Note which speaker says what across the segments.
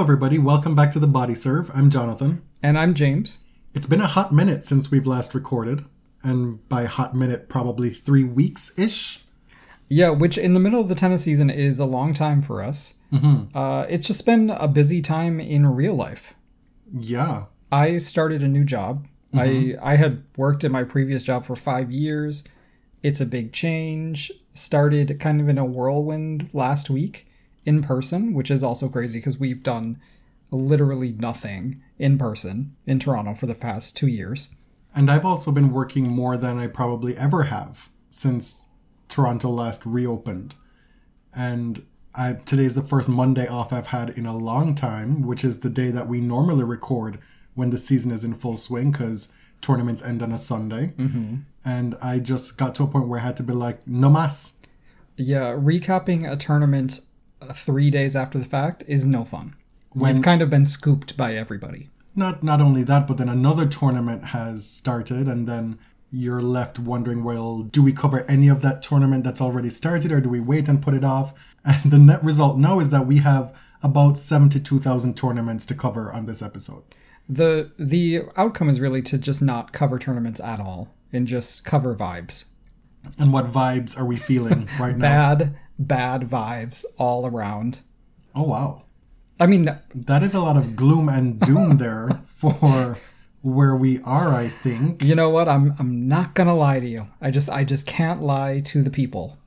Speaker 1: Hello, everybody. Welcome back to the Body Serve. I'm Jonathan.
Speaker 2: And I'm James.
Speaker 1: It's been a hot minute since we've last recorded, and by hot minute, probably three weeks ish.
Speaker 2: Yeah, which in the middle of the tennis season is a long time for us. Mm-hmm. Uh, it's just been a busy time in real life.
Speaker 1: Yeah.
Speaker 2: I started a new job. Mm-hmm. I I had worked at my previous job for five years. It's a big change. Started kind of in a whirlwind last week in person, which is also crazy because we've done literally nothing in person in Toronto for the past two years.
Speaker 1: And I've also been working more than I probably ever have since Toronto last reopened. And I, today's the first Monday off I've had in a long time, which is the day that we normally record when the season is in full swing because tournaments end on a Sunday. Mm-hmm. And I just got to a point where I had to be like, no mas.
Speaker 2: Yeah, recapping a tournament three days after the fact is no fun. When, You've kind of been scooped by everybody.
Speaker 1: Not not only that, but then another tournament has started, and then you're left wondering, well, do we cover any of that tournament that's already started, or do we wait and put it off? And the net result now is that we have about seventy-two thousand tournaments to cover on this episode.
Speaker 2: the The outcome is really to just not cover tournaments at all and just cover vibes.
Speaker 1: And what vibes are we feeling right now?
Speaker 2: Bad, bad vibes all around.
Speaker 1: Oh wow.
Speaker 2: I mean,
Speaker 1: That is a lot of gloom and doom there for where we are, I think.
Speaker 2: you know what? I'm I'm not gonna lie to you. I just I just can't lie to the people.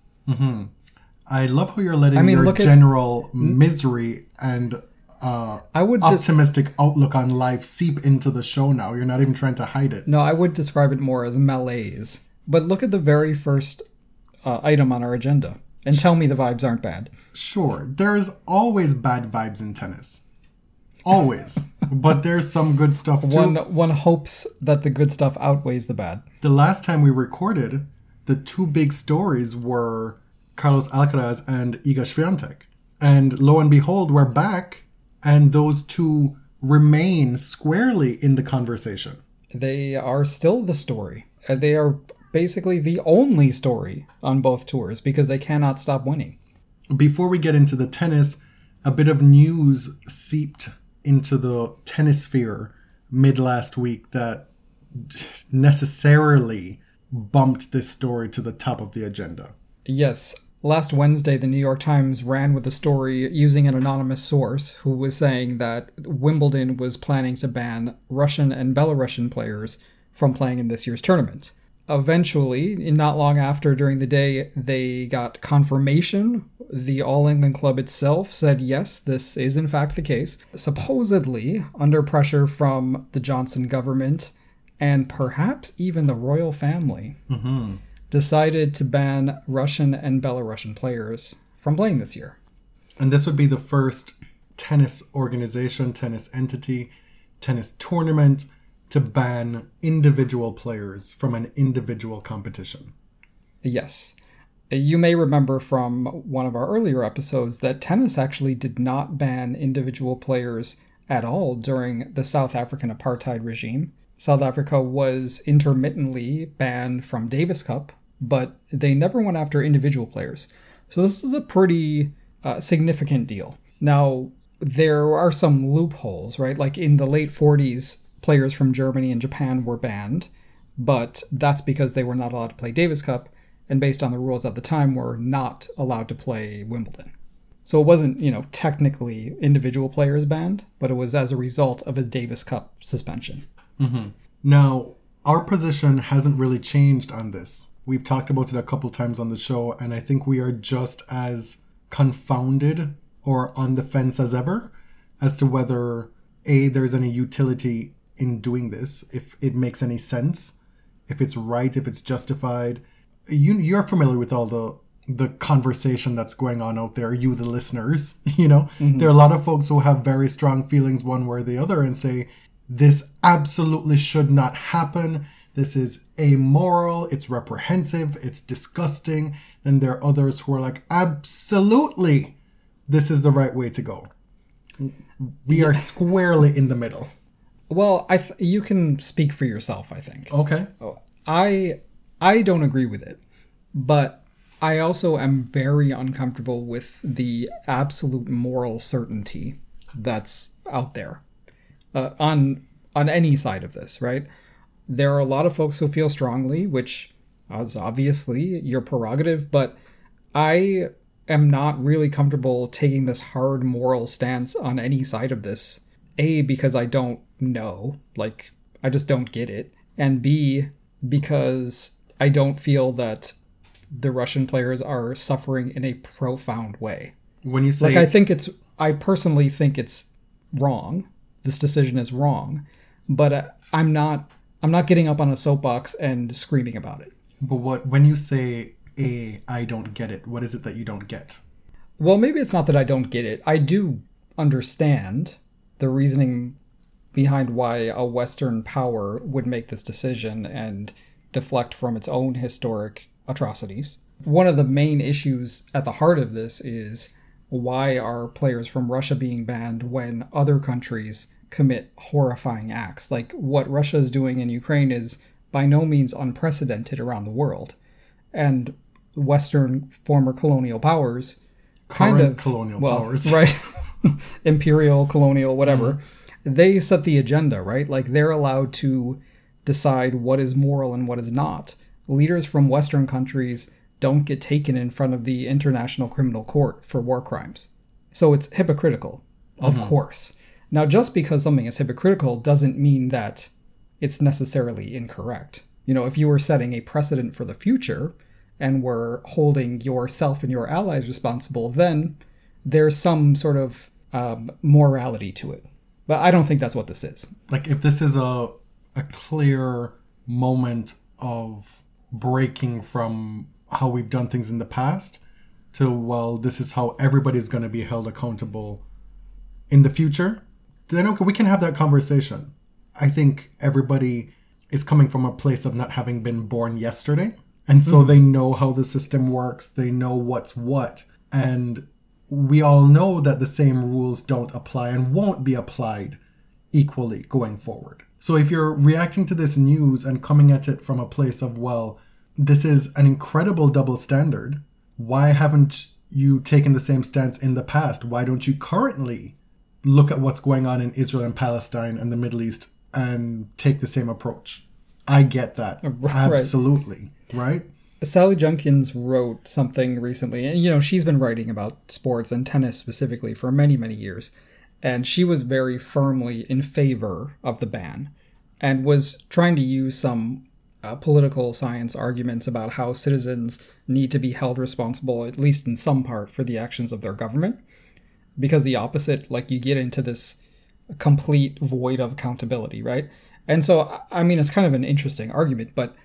Speaker 1: I love how you're letting I
Speaker 2: mean,
Speaker 1: your
Speaker 2: look at-
Speaker 1: general misery and uh,
Speaker 2: I would
Speaker 1: optimistic outlook on life seep into the show now. You're not even trying to hide it.
Speaker 2: no, I would describe it more as malaise. But look at the very first uh, item on our agenda and tell me the vibes aren't bad.
Speaker 1: Sure, there's always bad vibes in tennis. Always. but there's some good stuff too.
Speaker 2: One one hopes that the good stuff outweighs the bad.
Speaker 1: The last time we recorded, the two big stories were Carlos Alcaraz and Iga Swiatek. And lo and behold, we're back, and those two remain squarely in the conversation.
Speaker 2: They are still the story. Uh, They are basically the only story on both tours because they cannot stop winning.
Speaker 1: Before we get into the tennis, a bit of news seeped into the tennis sphere mid last week that necessarily bumped this story to the top of the agenda.
Speaker 2: Yes. Last Wednesday, the New York Times ran with a story using an anonymous source who was saying that Wimbledon was planning to ban Russian and Belarusian players from playing in this year's tournament. Eventually, not long after during the day, they got confirmation. The All England Club itself said yes, this is in fact the case. Supposedly, under pressure from the Johnson government and perhaps even the royal family mm-hmm. decided to ban Russian and Belarusian players from playing this year.
Speaker 1: And this would be the first tennis organization, tennis entity, tennis tournament to ban individual players from an individual competition.
Speaker 2: Yes. You may remember from one of our earlier episodes that tennis actually did not ban individual players at all during the South African apartheid regime. South Africa was intermittently banned from Davis Cup, but they never went after individual players. So this is a pretty uh, significant deal. Now, there are some loopholes, right? Like in the late 40s, players from Germany and Japan were banned, but that's because they were not allowed to play Davis Cup, and based on the rules at the time, were not allowed to play Wimbledon. So it wasn't, you know, technically individual players banned, but it was as a result of a Davis Cup suspension. Mm-hmm.
Speaker 1: Now, our position hasn't really changed on this. We've talked about it a couple times on the show, and I think we are just as confounded or on the fence as ever as to whether A, there's any utility in doing this, if it makes any sense, if it's right, if it's justified. You, you're familiar with all the the conversation that's going on out there, you the listeners, you know, mm-hmm. there are a lot of folks who have very strong feelings one way or the other and say, this absolutely should not happen. This is amoral, it's reprehensive, it's disgusting. Then there are others who are like, absolutely, this is the right way to go. We are squarely in the middle.
Speaker 2: Well, I th- you can speak for yourself, I think.
Speaker 1: Okay.
Speaker 2: I I don't agree with it, but I also am very uncomfortable with the absolute moral certainty that's out there uh, on on any side of this. Right? There are a lot of folks who feel strongly, which is obviously your prerogative, but I am not really comfortable taking this hard moral stance on any side of this. A because I don't know, like I just don't get it, and B because I don't feel that the Russian players are suffering in a profound way.
Speaker 1: When you say
Speaker 2: Like I think it's I personally think it's wrong. This decision is wrong, but uh, I'm not I'm not getting up on a soapbox and screaming about it.
Speaker 1: But what when you say a I don't get it, what is it that you don't get?
Speaker 2: Well, maybe it's not that I don't get it. I do understand the reasoning behind why a Western power would make this decision and deflect from its own historic atrocities. One of the main issues at the heart of this is why are players from Russia being banned when other countries commit horrifying acts? Like what Russia is doing in Ukraine is by no means unprecedented around the world. And Western former colonial powers kind of
Speaker 1: colonial
Speaker 2: well,
Speaker 1: powers.
Speaker 2: right? Imperial, colonial, whatever. Mm-hmm. They set the agenda, right? Like they're allowed to decide what is moral and what is not. Leaders from Western countries don't get taken in front of the International Criminal Court for war crimes. So it's hypocritical, of course. Now, just because something is hypocritical doesn't mean that it's necessarily incorrect. You know, if you were setting a precedent for the future and were holding yourself and your allies responsible, then there's some sort of um, morality to it. But I don't think that's what this is.
Speaker 1: Like if this is a a clear moment of breaking from how we've done things in the past to well this is how everybody's going to be held accountable in the future then okay we can have that conversation i think everybody is coming from a place of not having been born yesterday and so mm-hmm. they know how the system works they know what's what and we all know that the same rules don't apply and won't be applied equally going forward. So if you're reacting to this news and coming at it from a place of, well, this is an incredible double standard, why haven't you taken the same stance in the past? Why don't you currently look at what's going on in Israel and Palestine and the Middle East and take the same approach? I get that.
Speaker 2: Right.
Speaker 1: Absolutely. Right?
Speaker 2: Sally Jenkins wrote something recently, and you know, she's been writing about sports and tennis specifically for many, many years. And she was very firmly in favor of the ban and was trying to use some uh, political science arguments about how citizens need to be held responsible, at least in some part, for the actions of their government. Because the opposite, like you get into this complete void of accountability, right? And so, I mean, it's kind of an interesting argument, but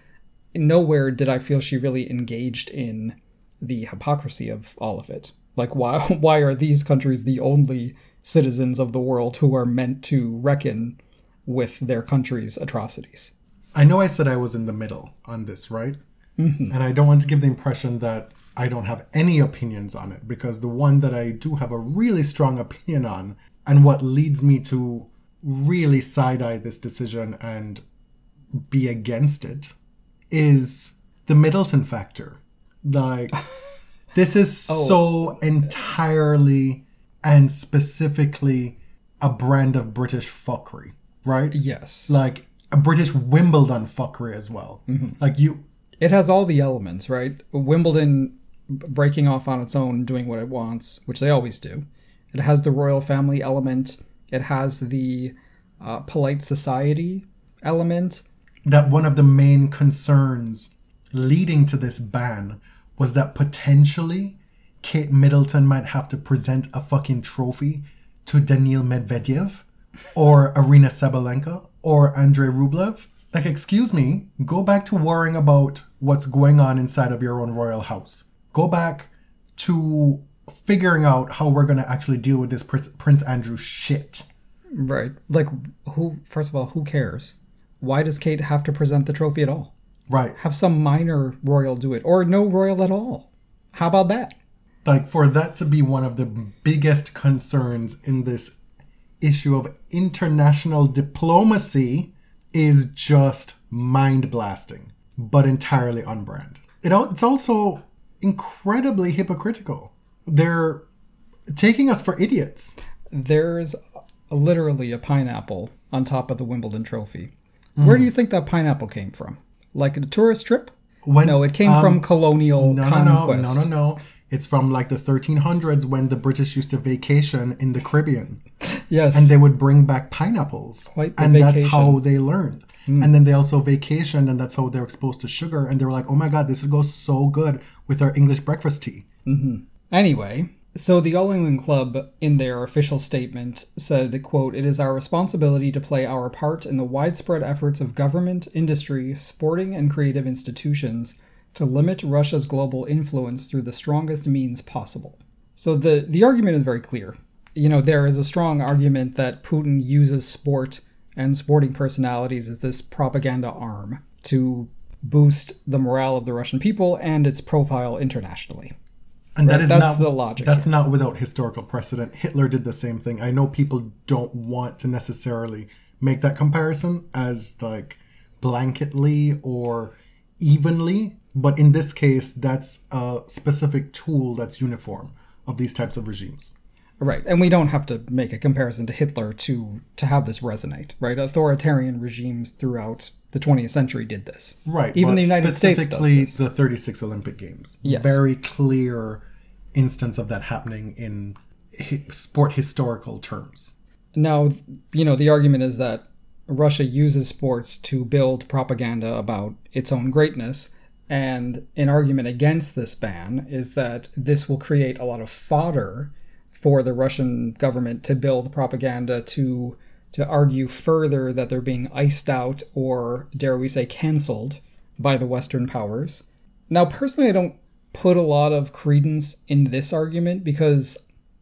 Speaker 2: nowhere did I feel she really engaged in the hypocrisy of all of it. Like, why why are these countries the only citizens of the world who are meant to reckon with their country's atrocities?
Speaker 1: I know I said I was in the middle on this, right? Mm-hmm. And I don't want to give the impression that I don't have any opinions on it because the one that I do have a really strong opinion on, and what leads me to really side eye this decision and be against it, is the Middleton factor. Like, this is so entirely and specifically a brand of British fuckery, right?
Speaker 2: Yes.
Speaker 1: Like a British Wimbledon fuckery as well. Like you,
Speaker 2: It has all the elements, right? Wimbledon breaking off on its own, doing what it wants, which they always do. It has the royal family element. It has the uh, polite society element.
Speaker 1: That one of the main concerns leading to this ban was that potentially Kate Middleton might have to present a fucking trophy to Daniil Medvedev or Aryna Sabalenka or Andrei Rublev. Like, excuse me, go back to worrying about what's going on inside of your own royal house. go back to figuring out how we're going to actually deal with this Prince Prince Andrew shit.
Speaker 2: Right. Like, who, first of all, who cares? Why does Kate have to present the trophy at all?
Speaker 1: Right.
Speaker 2: Have some minor royal do it, or no royal at all. How about that?
Speaker 1: Like, for that to be one of the biggest concerns in this issue of international diplomacy is just mind blasting, but entirely on brand. It, it's also incredibly hypocritical. They're taking us for idiots.
Speaker 2: There's literally a pineapple on top of the Wimbledon trophy. Where do hmm. you think that pineapple came from? Like a tourist trip?
Speaker 1: When,
Speaker 2: No, it came
Speaker 1: um,
Speaker 2: from colonial
Speaker 1: No, no, no, no, no, no. It's from like the 1300s when the British used to vacation in the Caribbean.
Speaker 2: Yes.
Speaker 1: and they would bring back pineapples
Speaker 2: Quite the
Speaker 1: and that's how they learned hmm. and then they also vacationed and that's how they're exposed to sugar and they were like oh my god this would go so good with our english breakfast tea mm-hmm.
Speaker 2: Anyway, so the All England Club, in their official statement, said, quote, It is our responsibility to play our part in the widespread efforts of government, industry, sporting, and creative institutions to limit Russia's global influence through the strongest means possible. So the, the argument is very clear. You know, there is a strong argument that Putin uses sport and sporting personalities as this propaganda arm to boost the morale of the Russian people and its profile internationally.
Speaker 1: And
Speaker 2: Right,
Speaker 1: is
Speaker 2: that's
Speaker 1: not
Speaker 2: the logic
Speaker 1: that's not without historical precedent hitler did the same thing i know people don't want to necessarily make that comparison as like blanketly or evenly but in this case that's a specific tool that's uniform of these types of regimes
Speaker 2: Right, and we don't have to make a comparison to Hitler to to have this resonate, right? Authoritarian regimes throughout the 20th century did this.
Speaker 1: Right.
Speaker 2: Even the United States does
Speaker 1: specifically
Speaker 2: this.
Speaker 1: the 36 Olympic Games.
Speaker 2: Yes.
Speaker 1: Very clear instance of that happening in sport historical terms.
Speaker 2: Now, you know, the argument is that Russia uses sports to build propaganda about its own greatness, and an argument against this ban is that this will create a lot of fodder for the Russian government to build propaganda to to argue further that they're being iced out or dare we say canceled by the western powers. Now, personally I don't put a lot of credence in this argument because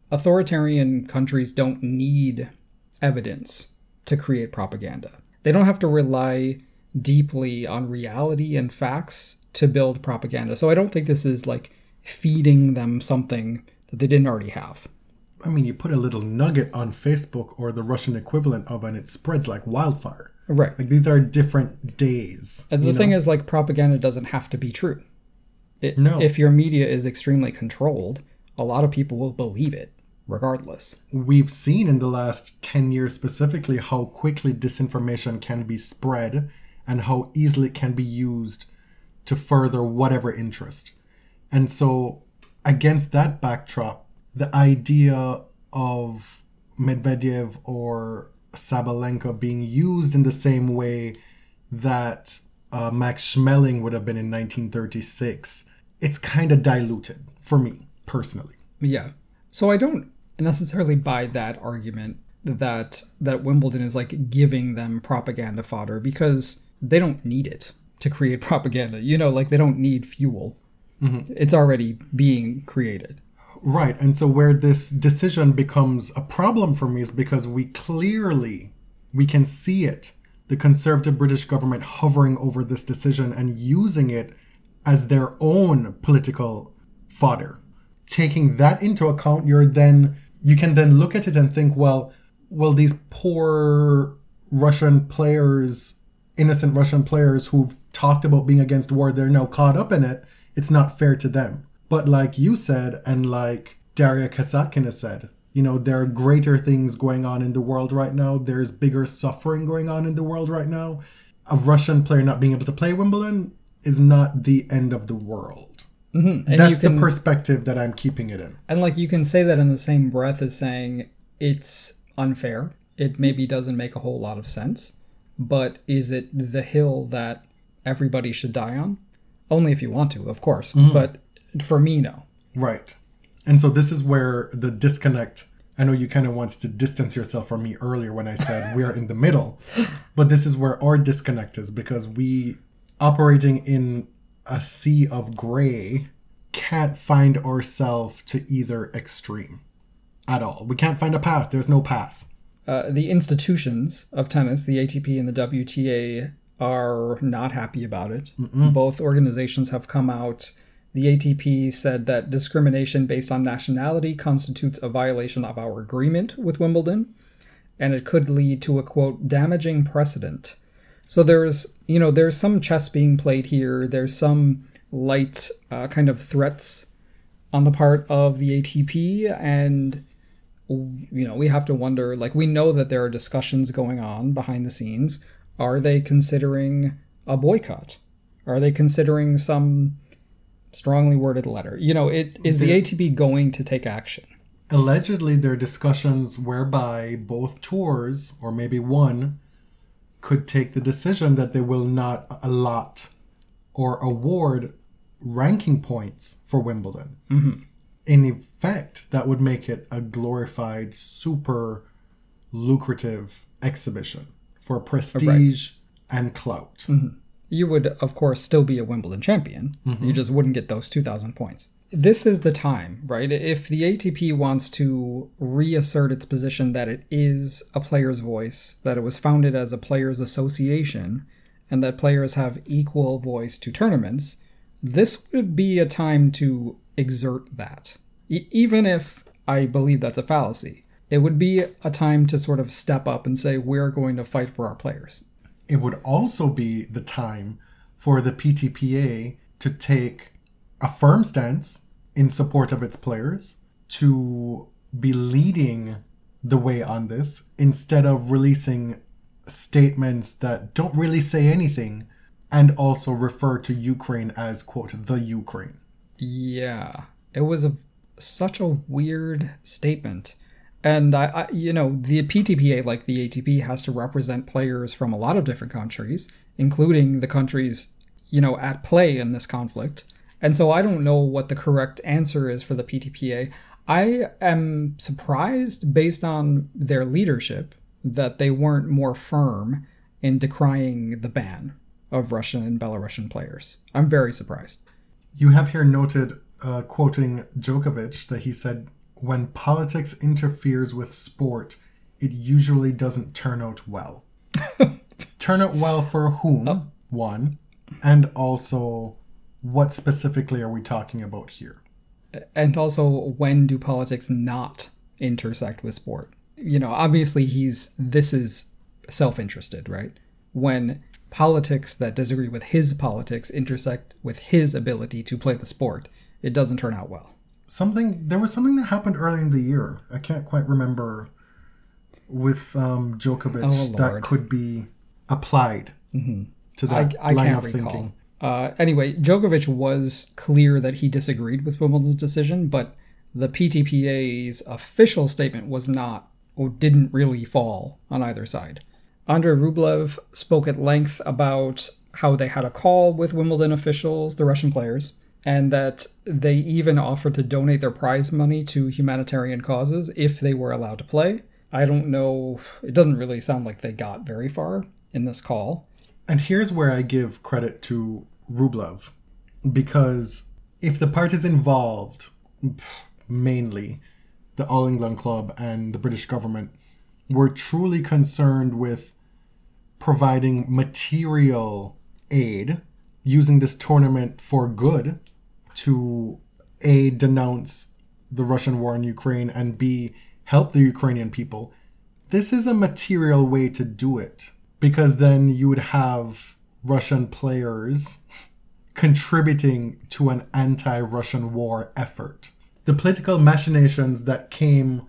Speaker 2: authoritarian countries don't need evidence to create propaganda. They don't have to rely deeply on reality and facts to build propaganda. So I don't think this is like feeding them something that they didn't already have.
Speaker 1: I mean, you put a little nugget on Facebook or the Russian equivalent of, and it spreads like wildfire.
Speaker 2: Right.
Speaker 1: Like these are different days.
Speaker 2: And the thing
Speaker 1: know?
Speaker 2: is, like, propaganda doesn't have to be true. It,
Speaker 1: No.
Speaker 2: If your media is extremely controlled, a lot of people will believe it, regardless.
Speaker 1: we've seen in the last 10 years specifically how quickly disinformation can be spread and how easily it can be used to further whatever interest. And so, against that backdrop, the idea of Medvedev or Sabalenka being used in the same way that uh, Max Schmeling would have been in 1936, it's kind of diluted for me personally.
Speaker 2: Yeah. So I don't necessarily buy that argument that that Wimbledon is like giving them propaganda fodder because they don't need it to create propaganda. You know, like they don't need fuel. It's already being created.
Speaker 1: Right. And so where this decision becomes a problem for me is because we clearly we can see it. The conservative British government hovering over this decision and using it as their own political fodder. Taking that into account, you're then you can then look at it and think, well, well, these poor Russian players, innocent Russian players who've talked about being against war, they're now caught up in it. It's not fair to them. But like you said, and like Daria Kasatkina said, you know, there are greater things going on in the world right now. There's bigger suffering going on in the world right now. A Russian player not being able to play Wimbledon is not the end of the world.
Speaker 2: Mm-hmm.
Speaker 1: That's
Speaker 2: can,
Speaker 1: the perspective that I'm keeping it in.
Speaker 2: and like you can say that in the same breath as saying it's unfair. It maybe doesn't make a whole lot of sense, but is it the hill that everybody should die on? Only if you want to, of course. But for me, no.
Speaker 1: Right. And so this is where the disconnect. I know you kind of wanted to distance yourself from me earlier when I said we're in the middle, but this is where our disconnect is because we operating in a sea of gray can't find ourselves to either extreme at all. We can't find a path. There's no path.
Speaker 2: Uh, the institutions of tennis, the ATP and the WTA, are not happy about it. Both organizations have come out. The ATP said that discrimination based on nationality constitutes a violation of our agreement with Wimbledon, and it could lead to a quote damaging precedent. So there's, you know, there's some chess being played here. There's some light uh, kind of threats on the part of the ATP, and you know, we have to wonder like, we know that there are discussions going on behind the scenes. Are they considering a boycott? Are they considering some strongly worded letter? You know, it is the ATP going to take action?
Speaker 1: Allegedly, there are discussions whereby both tours, or maybe one, could take the decision that they will not allot or award ranking points for Wimbledon. Mm-hmm. In effect, that would make it a glorified, super lucrative exhibition for prestige and clout. Mm-hmm.
Speaker 2: You would, of course, still be a Wimbledon champion. You just wouldn't get those 2,000 points. This is the time, right? If the ATP wants to reassert its position that it is a player's voice, that it was founded as a players' association, and that players have equal voice to tournaments, this would be a time to exert that. E- even if I believe that's a fallacy, it would be a time to sort of step up and say, we're going to fight for our players.
Speaker 1: It would also be the time for the PTPA to take a firm stance in support of its players, to be leading the way on this instead of releasing statements that don't really say anything and also refer to Ukraine as, quote, the Ukraine.
Speaker 2: Yeah, it was a such a weird statement. And I, I, you know, the PTPA, like the ATP, has to represent players from a lot of different countries, including the countries, you know, at play in this conflict. And so I don't know what the correct answer is for the PTPA. I am surprised, based on their leadership, that they weren't more firm in decrying the ban of Russian and Belarusian players. I'm very surprised.
Speaker 1: You have here noted, uh, quoting Djokovic, that he said, when politics interferes with sport, it usually doesn't turn out well. turn out well for whom? Oh. One. And also, what specifically are we talking about here?
Speaker 2: and also when do politics not intersect with sport you know obviously he's this is self-interested right when politics that disagree with his politics intersect with his ability to play the sport it doesn't turn out well
Speaker 1: Something there was something that happened early in the year. I can't quite remember with um, Djokovic
Speaker 2: Oh,
Speaker 1: that could be applied to that
Speaker 2: I
Speaker 1: line
Speaker 2: can't
Speaker 1: of
Speaker 2: recall
Speaker 1: thinking.
Speaker 2: uh, anyway djokovic was clear that he disagreed with wimbledon's decision but the ptpa's official statement was not or didn't really fall on either side Andrei Rublev spoke at length about how they had a call with Wimbledon officials, the Russian players, and that they even offered to donate their prize money to humanitarian causes if they were allowed to play. I don't know, it doesn't really sound like they got very far in this call.
Speaker 1: And here's where I give credit to Rublev because if the parties involved, mainly the All England Club and the British government, were truly concerned with providing material aid using this tournament for good to A, denounce the Russian war in Ukraine, and B, help the Ukrainian people, this is a material way to do it because then you would have Russian players contributing to an anti Russian war effort. The political machinations that came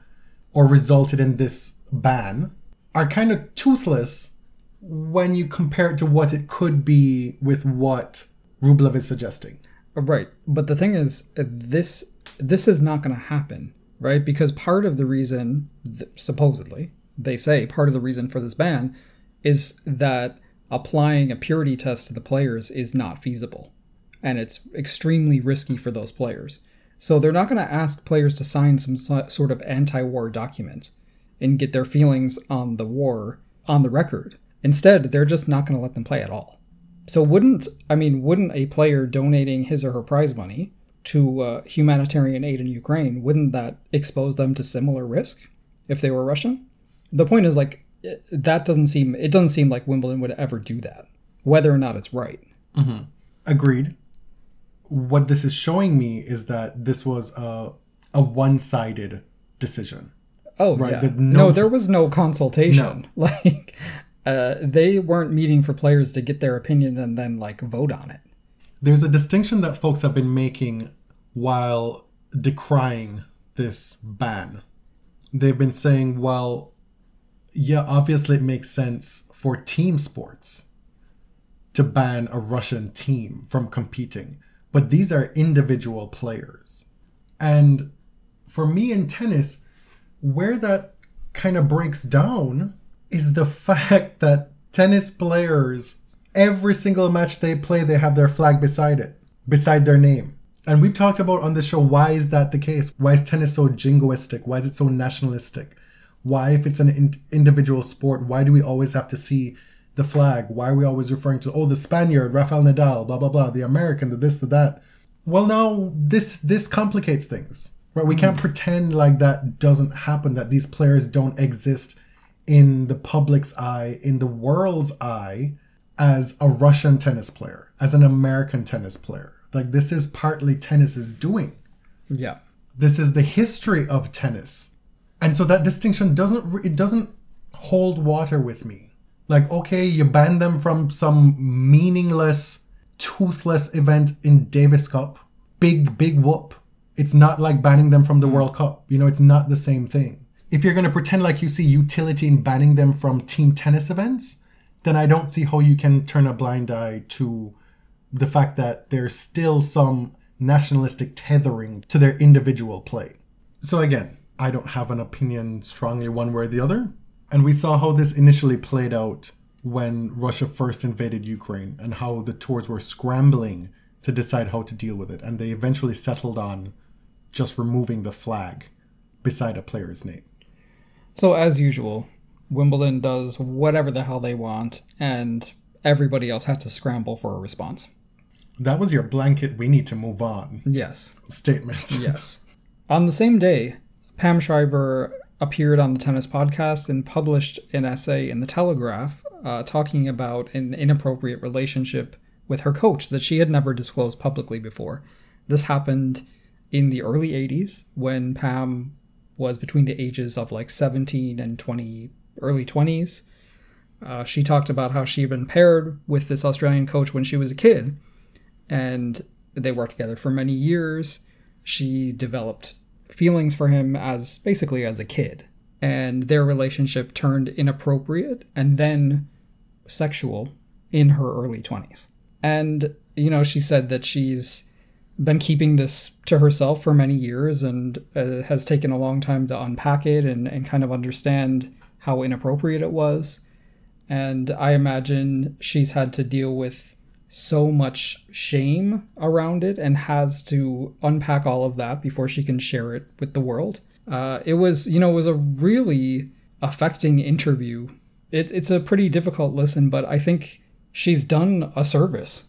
Speaker 1: or resulted in this ban are kind of toothless when you compare it to what it could be with what Rublev is suggesting.
Speaker 2: Right, but the thing is, uh, this this is not going to happen, right? Because part of the reason, supposedly, they say part of the reason for this ban is that applying a purity test to the players is not feasible, and it's extremely risky for those players. So they're not going to ask players to sign some sort of anti-war document and get their feelings on the war on the record. Instead, they're just not going to let them play at all. So wouldn't I mean wouldn't a player donating his or her prize money to uh, humanitarian aid in Ukraine, wouldn't that expose them to similar risk if they were Russian? The point is like it- that doesn't seem it doesn't seem like Wimbledon would ever do that, whether or not it's right.
Speaker 1: Agreed. What this is showing me is that this was a a one sided decision.
Speaker 2: Oh
Speaker 1: Right,
Speaker 2: yeah,
Speaker 1: that
Speaker 2: no,
Speaker 1: no-
Speaker 2: there was no consultation. Like uh, they weren't meeting for players to get their opinion and then like vote on it.
Speaker 1: There's a distinction that folks have been making while decrying this ban. They've been saying, well, yeah, obviously it makes sense for team sports to ban a Russian team from competing, but these are individual players. And for me in tennis, where that kind of breaks down is the fact that tennis players, every single match they play, they have their flag beside it, beside their name. And we've talked about on the show why is that the case? Why is tennis so jingoistic? Why is it so nationalistic? Why, if it's an in- individual sport, why do we always have to see the flag? Why are we always referring to, oh, the Spaniard, Rafael Nadal, blah, blah, blah, the American, the this, the that? Well, now this this complicates things, right? We mm. can't pretend like that doesn't happen, that these players don't exist in the public's eye, in the world's eye, as a Russian tennis player, as an American tennis player. Like this is partly tennis's doing.
Speaker 2: Yeah.
Speaker 1: This is the history of tennis, and so that distinction doesn't, it doesn't hold water with me. Like okay, you ban them from some meaningless, toothless event in Davis Cup. Big big whoop. It's not like banning them from the mm. World Cup. You know, it's not the same thing. If you're going to pretend like you see utility in banning them from team tennis events, then I don't see how you can turn a blind eye to the fact that there's still some nationalistic tethering to their individual play. So again, I don't have an opinion strongly one way or the other. And we saw how this initially played out when Russia first invaded Ukraine and how the tours were scrambling to decide how to deal with it. And they eventually settled on just removing the flag beside a player's name.
Speaker 2: So as usual, Wimbledon does whatever the hell they want, and everybody else has to scramble for a response.
Speaker 1: That was your blanket, we need to move on
Speaker 2: Yes.
Speaker 1: statement.
Speaker 2: Yes. on the same day, Pam Shriver appeared on the tennis podcast and published an essay in the Telegraph uh, talking about an inappropriate relationship with her coach that she had never disclosed publicly before. This happened in the early 80s when Pam was between the ages of like 17 and 20, early 20s. Uh, she talked about how she had been paired with this Australian coach when she was a kid, and they worked together for many years. She developed feelings for him as basically as a kid, and their relationship turned inappropriate and then sexual in her early 20s. And, you know, she said that she's been keeping this to herself for many years and uh, has taken a long time to unpack it and, and kind of understand how inappropriate it was. And I imagine she's had to deal with so much shame around it and has to unpack all of that before she can share it with the world. Uh, it was, you know, it was a really affecting interview. It, it's a pretty difficult listen, but I think she's done a service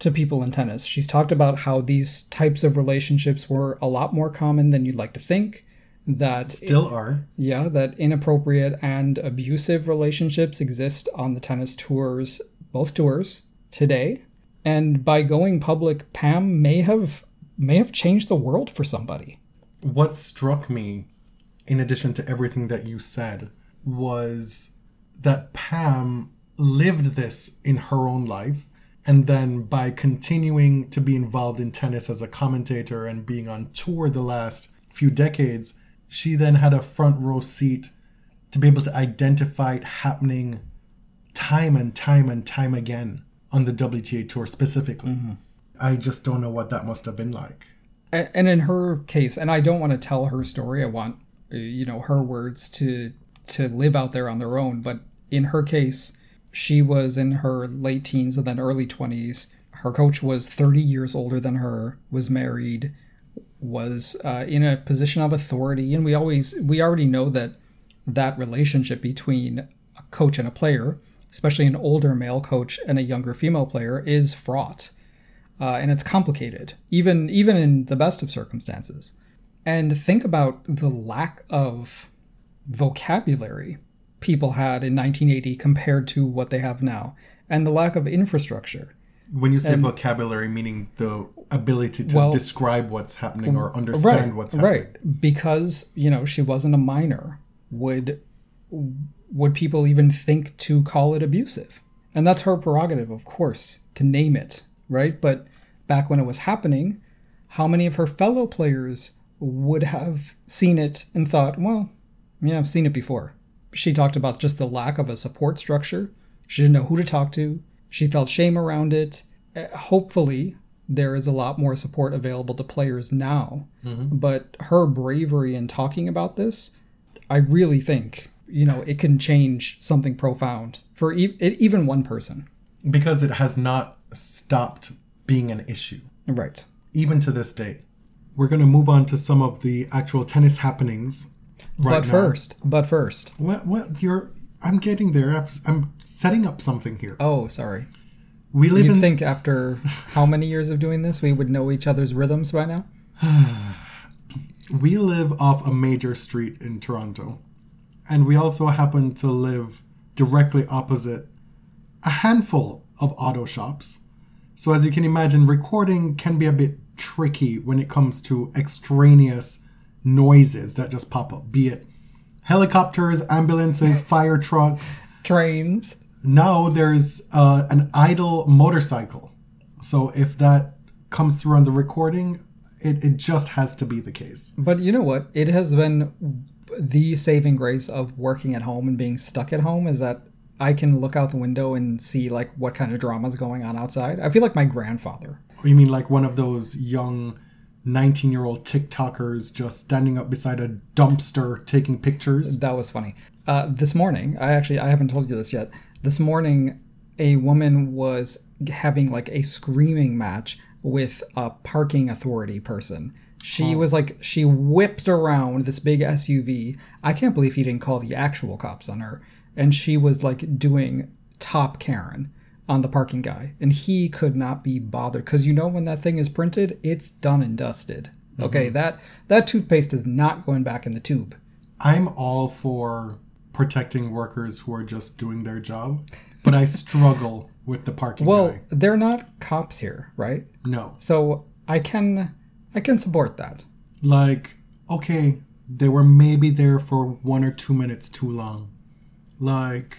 Speaker 2: to people in tennis. She's talked about how these types of relationships were a lot more common than you'd like to think. That
Speaker 1: Still are.
Speaker 2: yeah, that inappropriate and abusive relationships exist on the tennis tours, both tours today. And by going public, Pam may have may have changed the world for somebody.
Speaker 1: what struck me, in addition to everything that you said, was that Pam lived this in her own life. And then by continuing to be involved in tennis as a commentator and being on tour the last few decades, she then had a front row seat to be able to identify it happening time and time and time again on the WTA tour specifically. I just don't know what that must have been like.
Speaker 2: And in her case, and I don't want to tell her story. I want uh, you know her words to to live out there on their own. But in her case, she was in her late teens and then early twenties. Her coach was thirty years older than her, was married, was uh, in a position of authority, and we always we already know that that relationship between a coach and a player, especially an older male coach and a younger female player, is fraught uh, and it's complicated, even even in the best of circumstances. And think about the lack of vocabulary people had in 1980 compared to what they have now, and the lack of infrastructure.
Speaker 1: When you say vocabulary, meaning the ability to
Speaker 2: Well-
Speaker 1: describe what's happening or understand what's happening.
Speaker 2: right because you know she wasn't a minor would would people even think to call it abusive and that's her prerogative of course to name it right but back when it was happening how many of her fellow players would have seen it and thought well yeah i've seen it before she talked about just the lack of a support structure. She didn't know who to talk to. She felt shame around it. Uh, hopefully there is a lot more support available to players now. But her bravery in talking about this i really think you know it can change something profound for e- even one person.
Speaker 1: Because it has not stopped being an issue,
Speaker 2: right.
Speaker 1: Even to this day. We're going to move on to some of the actual tennis happenings. Right
Speaker 2: but
Speaker 1: now.
Speaker 2: first but first
Speaker 1: What? What? You're. I'm getting there. I'm setting up something here.
Speaker 2: oh sorry
Speaker 1: We live
Speaker 2: you'd
Speaker 1: in.
Speaker 2: think after how many years of doing this we would know each other's rhythms by now
Speaker 1: we live off a major street in Toronto, and we also happen to live directly opposite a handful of auto shops. So, as you can imagine, recording can be a bit tricky when it comes to extraneous noises that just pop up, be it helicopters, ambulances, fire trucks.
Speaker 2: trains
Speaker 1: Now there's uh, an idle motorcycle. So, if that comes through on the recording, it, it just has to be the case.
Speaker 2: But you know what? It has been the saving grace of working at home and being stuck at home is that I can look out the window and see like what kind of drama is going on outside. I feel like my grandfather.
Speaker 1: You mean like one of those young 19 year old TikTokers just standing up beside a dumpster taking pictures?
Speaker 2: That was funny. Uh, this morning, I actually I haven't told you this yet. This morning, a woman was having like a screaming match with a parking authority person. She was like she whipped around this big SUV. I can't believe he didn't call the actual cops on her. And she was like doing top Karen on the parking guy, and he could not be bothered because you know when that thing is printed, it's done and dusted. Mm-hmm. Okay, that that toothpaste is not going back in the tube.
Speaker 1: I'm all for protecting workers who are just doing their job, but I struggle with the parking
Speaker 2: Well,
Speaker 1: guy.
Speaker 2: they're not cops here, right?
Speaker 1: No.
Speaker 2: So I can I can support that.
Speaker 1: Like, okay, they were maybe there for one or two minutes too long. Like,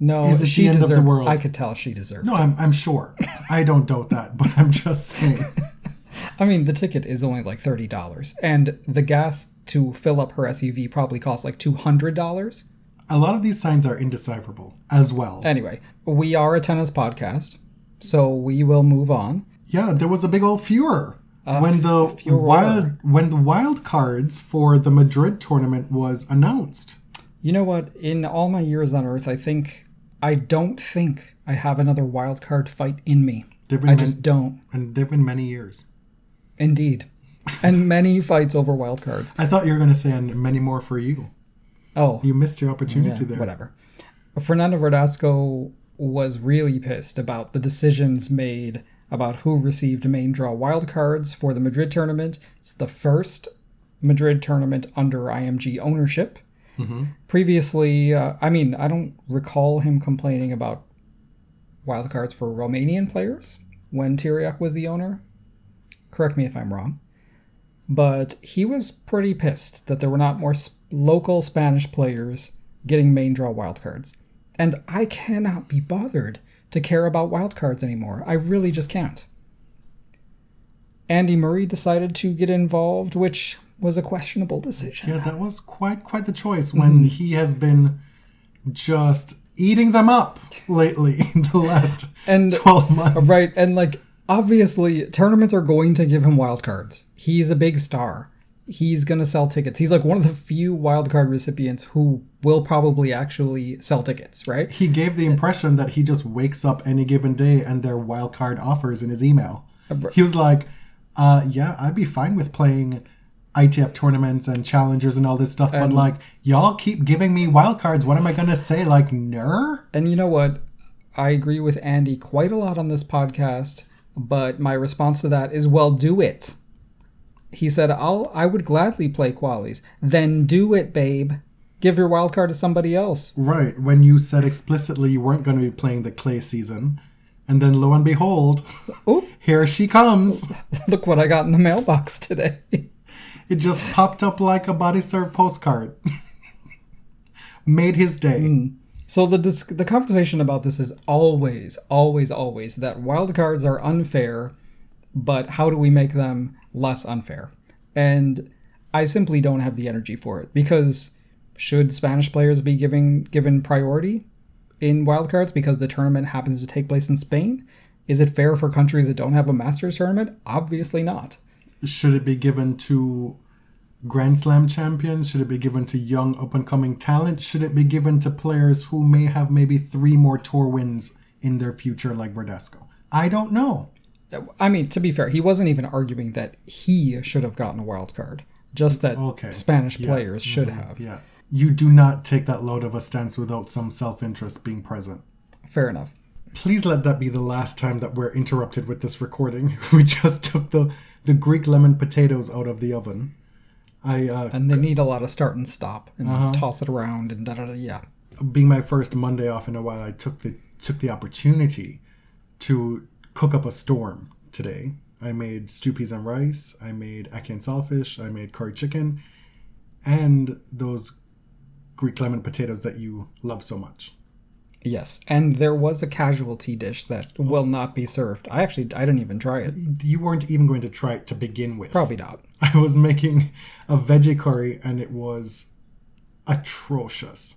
Speaker 2: No,
Speaker 1: Is it
Speaker 2: she
Speaker 1: the end of the
Speaker 2: deserved.
Speaker 1: world?
Speaker 2: I could tell she deserved.
Speaker 1: no, I'm, I'm sure. I don't doubt that, but I'm just saying.
Speaker 2: I mean, the ticket is only like thirty dollars, and the gas to fill up her SUV probably costs like two hundred dollars.
Speaker 1: A lot of these signs are indecipherable as well.
Speaker 2: Anyway, we are a tennis podcast, so we will move on.
Speaker 1: Yeah, there was a big old furor when the
Speaker 2: furor.
Speaker 1: wild when the wild cards for the Madrid tournament was announced.
Speaker 2: You know what? In all my years on Earth, I think I don't think I have another wild card fight in me. I
Speaker 1: man-
Speaker 2: just don't.
Speaker 1: and there've been many years.
Speaker 2: Indeed, and many fights over wild cards.
Speaker 1: I thought you were going to say and many more for you.
Speaker 2: Oh,
Speaker 1: You missed your opportunity
Speaker 2: Yeah,
Speaker 1: there.
Speaker 2: whatever. Fernando Verdasco was really pissed about the decisions made about who received main draw wildcards for the Madrid tournament. It's the first Madrid tournament under IMG ownership. Previously, uh, I mean, I don't recall him complaining about wildcards for Romanian players when Tiriac was the owner. Correct me if I'm wrong. But he was pretty pissed that there were not more s- local Spanish players getting main draw wildcards. And I cannot be bothered to care about wildcards anymore. I really just can't. Andy Murray decided to get involved, which was a questionable decision.
Speaker 1: Yeah, that was quite quite the choice when he has been just eating them up lately in the last
Speaker 2: And-
Speaker 1: 12 months.
Speaker 2: Right, and like obviously tournaments are going to give him wildcards. He's a big star. He's gonna sell tickets. He's like one of the few wildcard recipients who will probably actually sell tickets, right?
Speaker 1: He gave the impression that he just wakes up any given day and there are wild card offers in his email. He was like, uh, yeah, I'd be fine with playing ITF tournaments and challengers and all this stuff, but like, y'all keep giving me wild cards. What am I gonna say? Like, ner?
Speaker 2: And you know what? I agree with Andy quite a lot on this podcast But my response to that is, well, do it. He said, I'll I would gladly play qualies. Then do it, babe. Give your wild card to somebody else.
Speaker 1: Right. When you said explicitly you weren't going to be playing the clay season, and then lo and behold,
Speaker 2: Oh,
Speaker 1: here she comes.
Speaker 2: look what I got in the mailbox today.
Speaker 1: It just popped up like a body serve postcard. Made his day. Hmm.
Speaker 2: So the dis- the conversation about this is always, always, always that wild cards are unfair, but how do we make them less unfair? And I simply don't have the energy for it because should Spanish players be giving given priority in wildcards because the tournament happens to take place in Spain? Is it fair for countries that don't have a Masters tournament? Obviously not.
Speaker 1: Should it be given to Grand Slam champions? Should it be given to young up and coming talent? Should it be given to players who may have maybe three more tour wins in their future, like Verdasco? I don't know.
Speaker 2: I mean, to be fair, he wasn't even arguing that he should have gotten a wild card, just that
Speaker 1: Okay.
Speaker 2: Spanish players should mm-hmm. have.
Speaker 1: Yeah. You do not take that load of a stance without some self interest being present.
Speaker 2: Fair enough.
Speaker 1: Please let that be the last time that we're interrupted with this recording. We just took the, the Greek lemon potatoes out of the oven. I uh,
Speaker 2: And they need a lot of start and stop and
Speaker 1: Uh-huh.
Speaker 2: toss it around and da da da. Yeah.
Speaker 1: being my first Monday off in a while, I took the took the opportunity to cook up a storm today. I made stew peas and rice. I made ackee saltfish. I made curry chicken, and those Greek lemon potatoes that you love so much.
Speaker 2: Yes. And there was a casualty dish that will not be served. I actually, I didn't even try it.
Speaker 1: You weren't even going to try it to begin with.
Speaker 2: Probably not.
Speaker 1: I was making a veggie curry, and it was atrocious.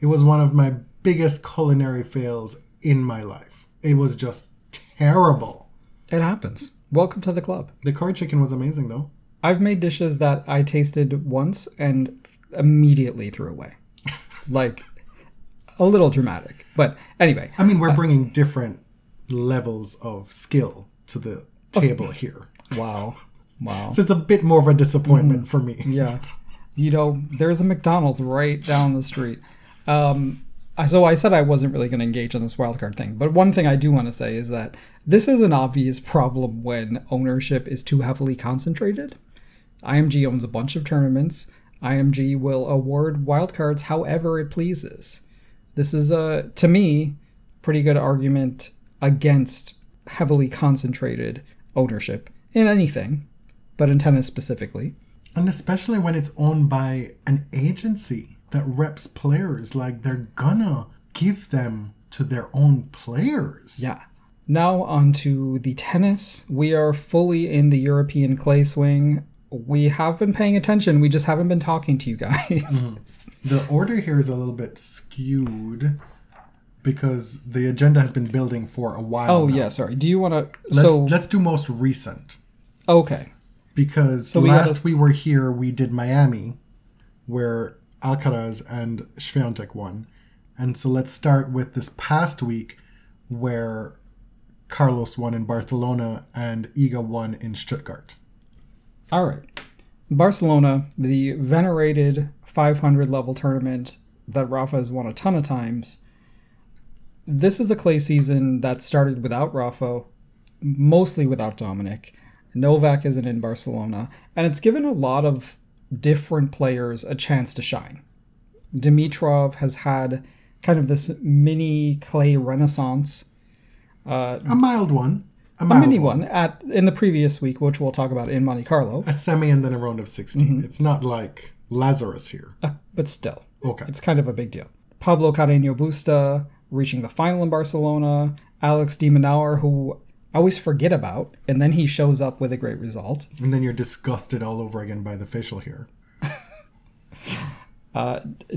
Speaker 1: It was one of my biggest culinary fails in my life. It was just terrible.
Speaker 2: It happens. Welcome to the club.
Speaker 1: The curry chicken was amazing though.
Speaker 2: I've made dishes that I tasted once and immediately threw away. like, a little dramatic. But anyway,
Speaker 1: I mean, we're bringing different levels of skill to the table here.
Speaker 2: wow. Wow.
Speaker 1: So it's a bit more of a disappointment for me.
Speaker 2: Yeah. You know, there's a McDonald's right down the street. Um, so I said I wasn't really going to engage on this wildcard thing, but one thing I do want to say is that this is an obvious problem when ownership is too heavily concentrated. IMG owns a bunch of tournaments. IMG will award wildcards however it pleases. This is a, to me, pretty good argument against heavily concentrated ownership in anything, but in tennis specifically.
Speaker 1: And especially when it's owned by an agency that reps players, like they're gonna give them to their own players.
Speaker 2: Yeah. Now on to the tennis. We are fully in the European clay swing. We have been paying attention. We just haven't been talking to you guys. Mm-hmm.
Speaker 1: The order here is a little bit skewed because the agenda has been building for a while.
Speaker 2: oh
Speaker 1: now.
Speaker 2: yeah, sorry. Do you want to?
Speaker 1: Let's
Speaker 2: So
Speaker 1: let's do most recent.
Speaker 2: okay.
Speaker 1: because
Speaker 2: we
Speaker 1: last
Speaker 2: gotta-
Speaker 1: we were here, we did Miami, where Alcaraz and Swiatek won, and so let's start with this past week, where Carlos won in Barcelona and Iga won in Stuttgart.
Speaker 2: All right. Barcelona, the venerated 500 level tournament that Rafa has won a ton of times. This is a clay season that started without Rafa, mostly without Dominic. Novak isn't in Barcelona, and it's given a lot of different players a chance to shine. Dimitrov has had kind of this mini clay renaissance uh,
Speaker 1: A mild one, a,
Speaker 2: a mini one at in the previous week, which we'll talk about in Monte Carlo.
Speaker 1: a semi, and then a round of 16
Speaker 2: Mm-hmm.
Speaker 1: It's not like Lazarus here.
Speaker 2: Uh, but still,
Speaker 1: Okay.
Speaker 2: it's kind of a big deal. Pablo Carreño Busta reaching the final in Barcelona. Alex de Minaur, who I always forget about, and then he shows up with a great result.
Speaker 1: And then you're disgusted all over again by the facial here.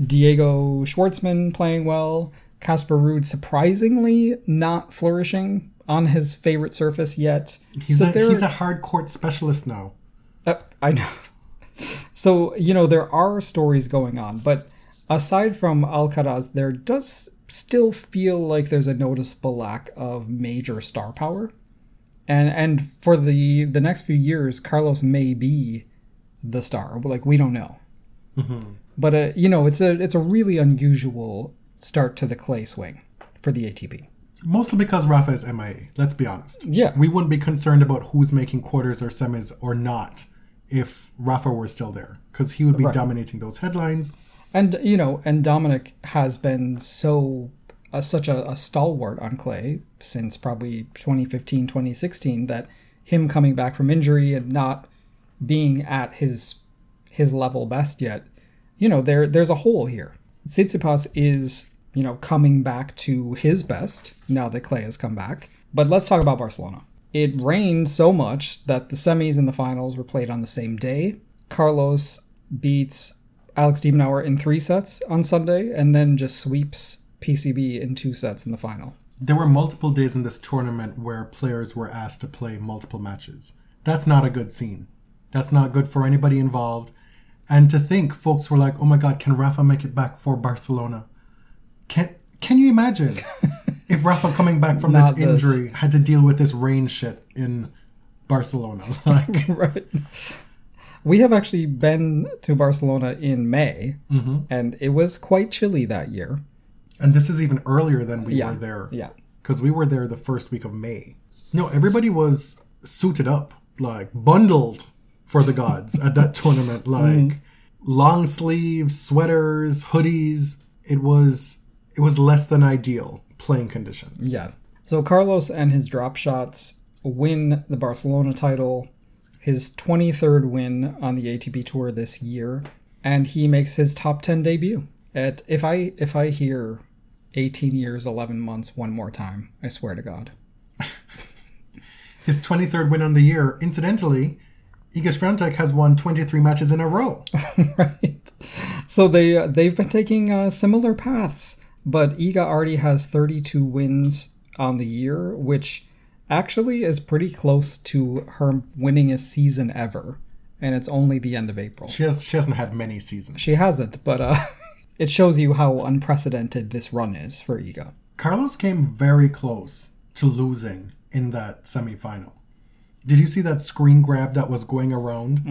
Speaker 2: Diego Schwartzman playing well. Casper Ruud surprisingly not flourishing on his favorite surface yet.
Speaker 1: He's,
Speaker 2: so
Speaker 1: a,
Speaker 2: there-
Speaker 1: he's a hard court specialist now.
Speaker 2: Uh, I know. So, you know, there are stories going on, but aside from Alcaraz, there does still feel like there's a noticeable lack of major star power. And and for the the next few years, Carlos may be the star. Like we don't know. But uh, you know, it's a it's a really unusual start to the clay swing for the ATP.
Speaker 1: Mostly because Rafa is MIA. Let's be honest.
Speaker 2: Yeah.
Speaker 1: We wouldn't be concerned about who's making quarters or semis or not if Rafa were still there, because he would be dominating those headlines.
Speaker 2: And you know, and Dominic has been so uh, such a, a stalwart on clay since probably 2015, 2016 that him coming back from injury and not being at his his level best yet, you know, there there's a hole here. Tsitsipas is you know coming back to his best now that Clay has come back. But let's talk about Barcelona. It rained so much that the semis and the finals were played on the same day. Carlos beats Alex de Minaur in three sets on Sunday, and then just sweeps PCB in two sets in the final.
Speaker 1: There were multiple days in this tournament where players were asked to play multiple matches. That's not a good scene. That's not good for anybody involved. And to think folks were like, "Oh my god, can Rafa make it back for Barcelona?" Can can you imagine if Rafa coming back from this
Speaker 2: this.
Speaker 1: injury had to deal with this rain shit in Barcelona? Like,
Speaker 2: right. We have actually been to Barcelona in May, mm-hmm. and it was quite chilly that year.
Speaker 1: and this is even earlier than we
Speaker 2: Yeah.
Speaker 1: were there.
Speaker 2: Yeah.
Speaker 1: because we were there the first week of May. No, everybody was suited up, like bundled for the gods at that tournament. Like mm-hmm. long sleeves, sweaters, hoodies. It was it was less than ideal playing conditions.
Speaker 2: Yeah. So Carlos and his drop shots win the Barcelona title, his 23rd win on the ATP Tour this year, and he makes his top 10 debut. At if I if I hear 18 years 11 months one more time, I swear to God.
Speaker 1: His 23rd win on the year. Incidentally, Iga Swiatek has won 23 matches in a row.
Speaker 2: right. So they uh, they've been taking uh, similar paths, but Iga already has 32 wins on the year, which actually is pretty close to her winningest season ever, and it's only the end of April.
Speaker 1: She has she hasn't had many seasons.
Speaker 2: She hasn't, but uh, it shows you how unprecedented this run is for Iga.
Speaker 1: Carlos came very close to losing in that semifinal. Did you see that screen grab that was going around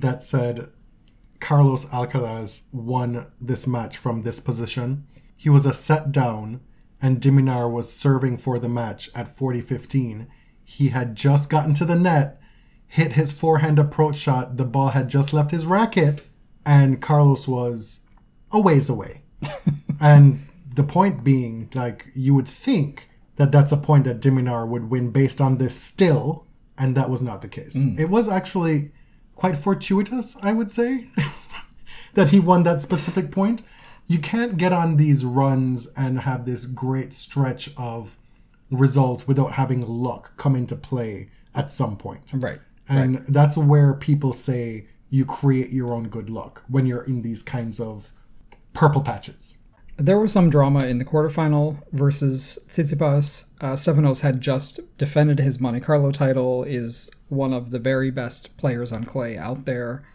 Speaker 1: that said Carlos Alcaraz won this match from this position? He was a set down, and de Minaur was serving for the match at 40 15. He had just gotten to the net, hit his forehand approach shot, the ball had just left his racket, and Carlos was a ways away. and the point being, like, you would think that that's a point that de Minaur would win based on this still, and that was not the case. Mm. It was actually quite fortuitous, I would say, that he won that specific point. You can't get on these runs and have this great stretch of results without having luck come into play at some point.
Speaker 2: Right.
Speaker 1: And that's where people say you create your own good luck when you're in these kinds of purple patches.
Speaker 2: There was some drama in the quarterfinal versus Tsitsipas. Uh, Stefanos had just defended his Monte Carlo title, is one of the very best players on clay out there.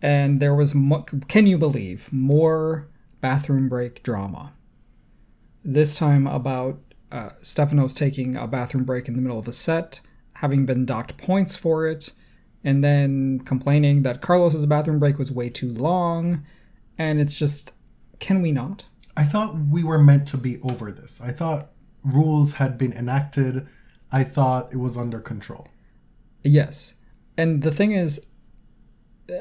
Speaker 2: And there was, mo- can you believe, more bathroom break drama. This time about uh, Stefanos taking a bathroom break in the middle of the set, having been docked points for it, and then complaining that Carlos's bathroom break was way too long. And it's just, can we not?
Speaker 1: I thought we were meant to be over this. I thought rules had been enacted. I thought it was under control.
Speaker 2: Yes. And the thing is,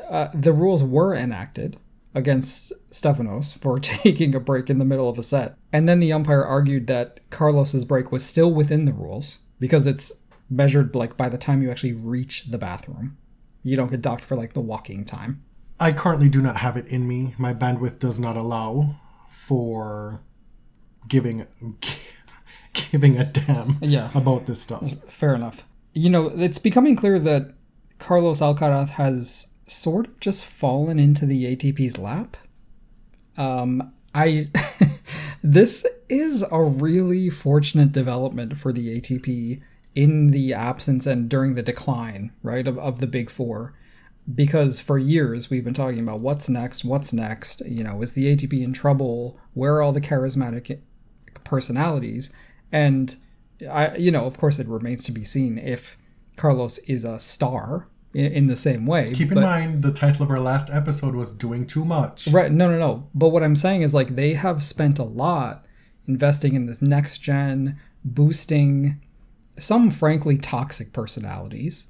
Speaker 2: uh, the rules were enacted against Stefanos for taking a break in the middle of a set. And then the umpire argued that Carlos's break was still within the rules because it's measured like by the time you actually reach the bathroom. You don't get docked for like the walking time.
Speaker 1: I currently do not have it in me. My bandwidth does not allow for giving giving a damn
Speaker 2: Yeah.
Speaker 1: about this stuff.
Speaker 2: Fair enough. You know, it's becoming clear that Carlos Alcaraz has sort of just fallen into the ATP's lap. Um, I this is a really fortunate development for the ATP in the absence and during the decline, right, of, of the big four. Because for years we've been talking about what's next, what's next. You know, is the ATP in trouble? Where are all the charismatic personalities? And I, you know, of course, it remains to be seen if Carlos is a star in, in the same way.
Speaker 1: Keep in mind the title of our last episode was doing too much.
Speaker 2: Right. No, no, no. But what I'm saying is like they have spent a lot investing in this next gen, boosting some frankly toxic personalities,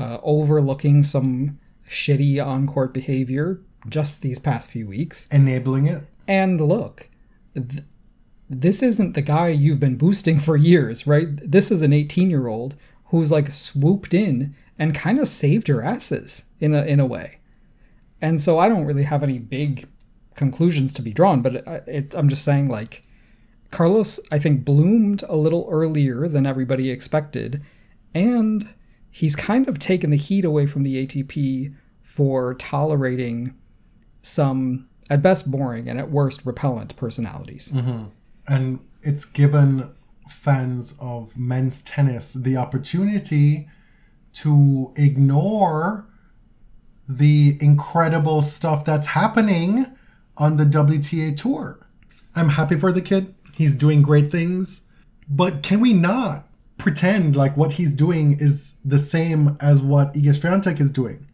Speaker 2: uh, overlooking some shitty on court behavior just these past few weeks.
Speaker 1: Enabling it.
Speaker 2: And look, th- this isn't the guy you've been boosting for years, right? This is an 18 year old who's like swooped in and kind of saved your asses in a, in a way. And so I don't really have any big conclusions to be drawn, but it, it, I'm just saying, like, Carlos, I think, bloomed a little earlier than everybody expected, and he's kind of taken the heat away from the ATP for tolerating some, at best, boring and at worst, repellent personalities. Mm-hmm.
Speaker 1: and it's given fans of men's tennis the opportunity to ignore the incredible stuff that's happening on the WTA tour. I'm happy for the kid. He's doing great things. But can we not pretend like what he's doing is the same as what Iga Swiatek is doing?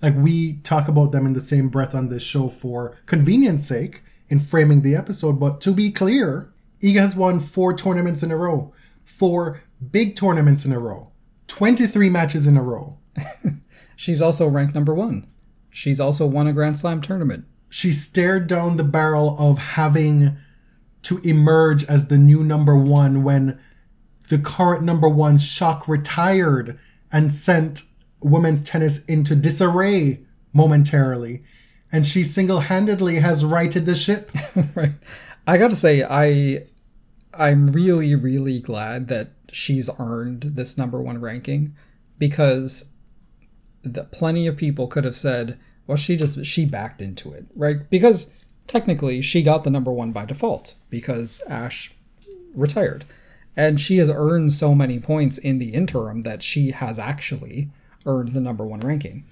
Speaker 1: Like we talk about them in the same breath on this show for convenience sake in framing the episode, but to be clear, Iga has won four tournaments in a row, four big tournaments in a row, 23 matches in a row.
Speaker 2: She's also ranked number one. She's also won a Grand Slam tournament.
Speaker 1: She stared down the barrel of having to emerge as the new number one when the current number one shock retired and sent women's tennis into disarray momentarily. And she single handedly has righted the ship.
Speaker 2: right. I got to say, I I'm really really glad that she's earned this number one ranking because the, plenty of people could have said, well, she just she backed into it, right? Because technically she got the number one by default because Ash retired, and she has earned so many points in the interim that she has actually earned the number one ranking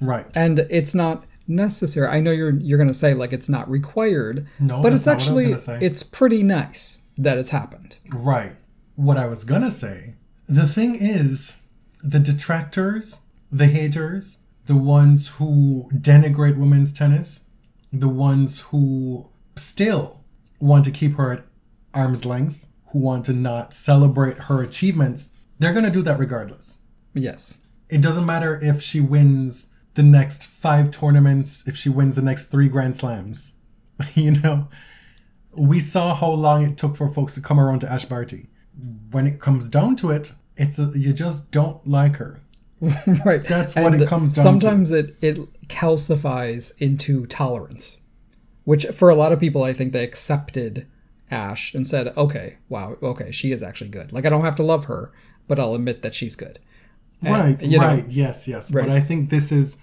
Speaker 1: Right.
Speaker 2: and it's not necessary. I know you're you're gonna say like it's not required,
Speaker 1: No,
Speaker 2: but it's
Speaker 1: not what I was
Speaker 2: actually it's pretty nice that it's happened.
Speaker 1: Right. What I was gonna say. The thing is, the detractors, the haters, the ones who denigrate women's tennis, the ones who still want to keep her at arm's length, who want to not celebrate her achievements, they're gonna do that regardless.
Speaker 2: Yes,
Speaker 1: It doesn't matter if she wins the next five tournaments, if she wins the next three Grand Slams. you know, we saw how long it took for folks to come around to Ash Barty. When it comes down to it, it's a, you just don't like her.
Speaker 2: right.
Speaker 1: That's what it comes down to.
Speaker 2: Sometimes it it calcifies into tolerance, which for a lot of people, I think they accepted Ash and said, "Okay, wow, okay, she is actually good. Like I don't have to love her, but I'll admit that she's good." And,
Speaker 1: Right,
Speaker 2: you know,
Speaker 1: right, yes, yes.
Speaker 2: Right.
Speaker 1: But I think this is,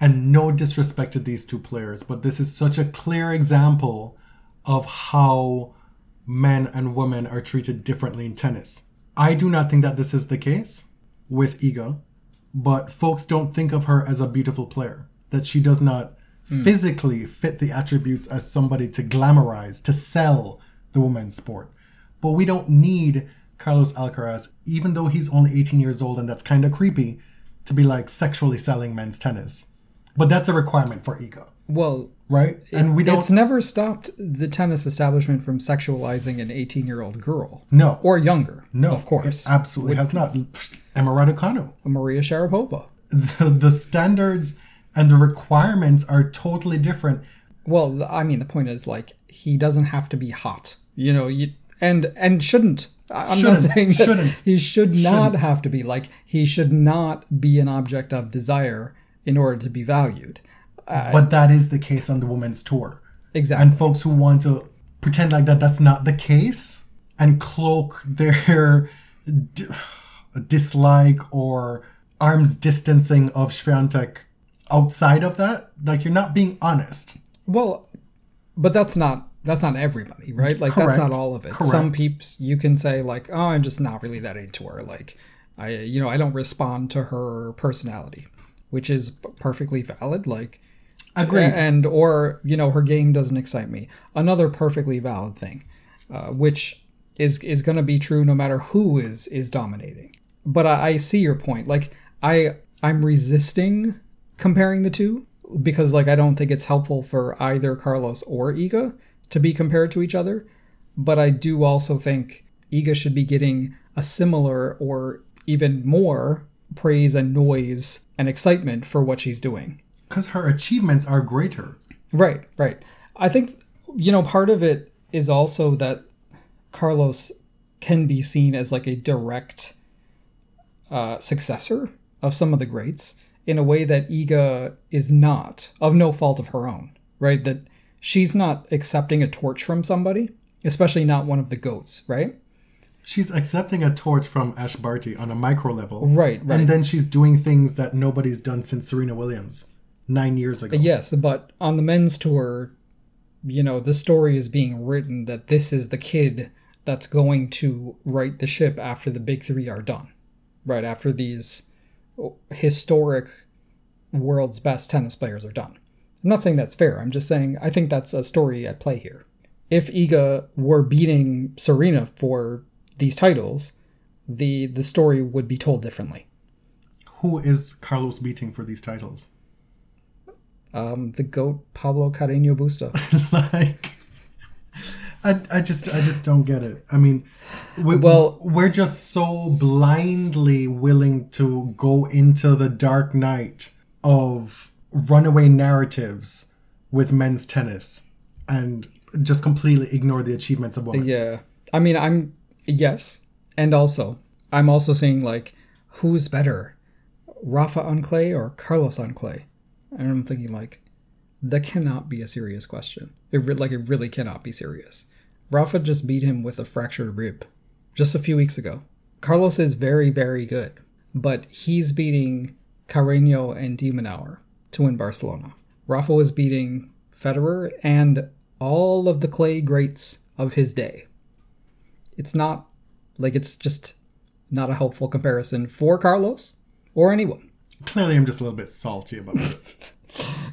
Speaker 1: and no disrespect to these two players, but this is such a clear example of how men and women are treated differently in tennis. I do not think that this is the case with Iga, but folks don't think of her as a beautiful player, that she does not hmm. physically fit the attributes as somebody to glamorize, to sell the women's sport. But we don't need Carlos Alcaraz, even though he's only 18 years old and that's kind of creepy, to be like sexually selling men's tennis. But that's a requirement for Iga.
Speaker 2: well,
Speaker 1: right? And we don't.
Speaker 2: it's never stopped the tennis establishment from sexualizing an 18 year old girl
Speaker 1: no,
Speaker 2: or younger.
Speaker 1: no,
Speaker 2: of course.
Speaker 1: absolutely has not. Emma Raducanu.
Speaker 2: Maria Sharapova.
Speaker 1: The, the standards and the requirements are totally different.
Speaker 2: Well, I mean, the point is like he doesn't have to be hot, you know, you, and and shouldn't. I'm
Speaker 1: Shouldn't,
Speaker 2: not saying that
Speaker 1: shouldn't,
Speaker 2: he should not
Speaker 1: shouldn't.
Speaker 2: have to be like he should not be an object of desire in order to be valued.
Speaker 1: Uh, but that is the case on the women's tour.
Speaker 2: Exactly.
Speaker 1: and folks who want to pretend like that that's not the case and cloak their d- dislike or arms distancing of Swiatek outside of that like you're not being honest
Speaker 2: Well, but that's not that's not everybody, right? Like that's not all of it.
Speaker 1: Correct.
Speaker 2: Some peeps you can say like, "Oh, I'm just not really that into her." Like I you know, I don't respond to her personality, which is perfectly valid like
Speaker 1: agree.
Speaker 2: and or, you know, her game doesn't excite me. Another perfectly valid thing, uh, which is is going to be true no matter who is is dominating. But I, I see your point. Like I I'm resisting comparing the two because like I don't think it's helpful for either Carlos or Iga to be compared to each other. But I do also think Iga should be getting a similar or even more praise and noise and excitement for what she's doing.
Speaker 1: Because her achievements are greater.
Speaker 2: Right, right. I think, you know, part of it is also that Carlos can be seen as like a direct uh, successor of some of the greats in a way that Iga is not, of no fault of her own, right? That she's not accepting a torch from somebody, especially not one of the goats, right?
Speaker 1: She's accepting a torch from Ash Barty on a micro level.
Speaker 2: Right, right.
Speaker 1: And then she's doing things that nobody's done since Serena Williams nine years ago.
Speaker 2: Yes, but on the men's tour, you know, the story is being written that this is the kid that's going to right the ship after the big three are done, right? After these historic world's best tennis players are done. I'm not saying that's fair. I'm just saying I think that's a story at play here. If Iga were beating Serena for these titles, the the story would be told differently.
Speaker 1: Who is Carlos beating for these titles?
Speaker 2: Um, the goat Pablo Carreño Busta.
Speaker 1: like I, I just I just don't get it. I mean, we,
Speaker 2: Well-
Speaker 1: we're just so blindly willing to go into the dark night of runaway narratives with men's tennis and just completely ignore the achievements of women.
Speaker 2: Yeah. I mean, I'm yes, and also I'm also saying like, who's better, Rafa on clay or Carlos on clay? And I'm thinking like, that cannot be a serious question. It re- like it really cannot be serious. Rafa just beat him with a fractured rib, just a few weeks ago. Carlos is very very good, but he's beating Carreño and de Minaur to win Barcelona. Rafa was beating Federer and all of the clay greats of his day it's not like it's just not a helpful comparison for Carlos or anyone.
Speaker 1: Clearly, I'm just a little bit salty about it.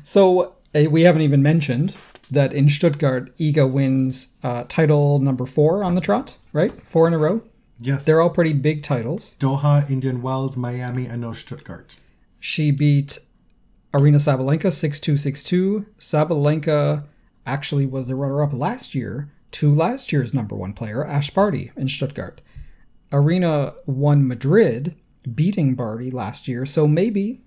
Speaker 2: So uh, we haven't even mentioned that in Stuttgart, Iga wins uh, title number four on the trot, right? Four in a row.
Speaker 1: Yes,
Speaker 2: They're all pretty big titles.
Speaker 1: Doha, Indian Wells, Miami, and now Stuttgart.
Speaker 2: She beat Aryna Sabalenka 6 2 6 2. Sabalenka actually was the runner up last year to last year's number one player, Ash Barty, in Stuttgart. Aryna won Madrid, beating Barty last year, so maybe,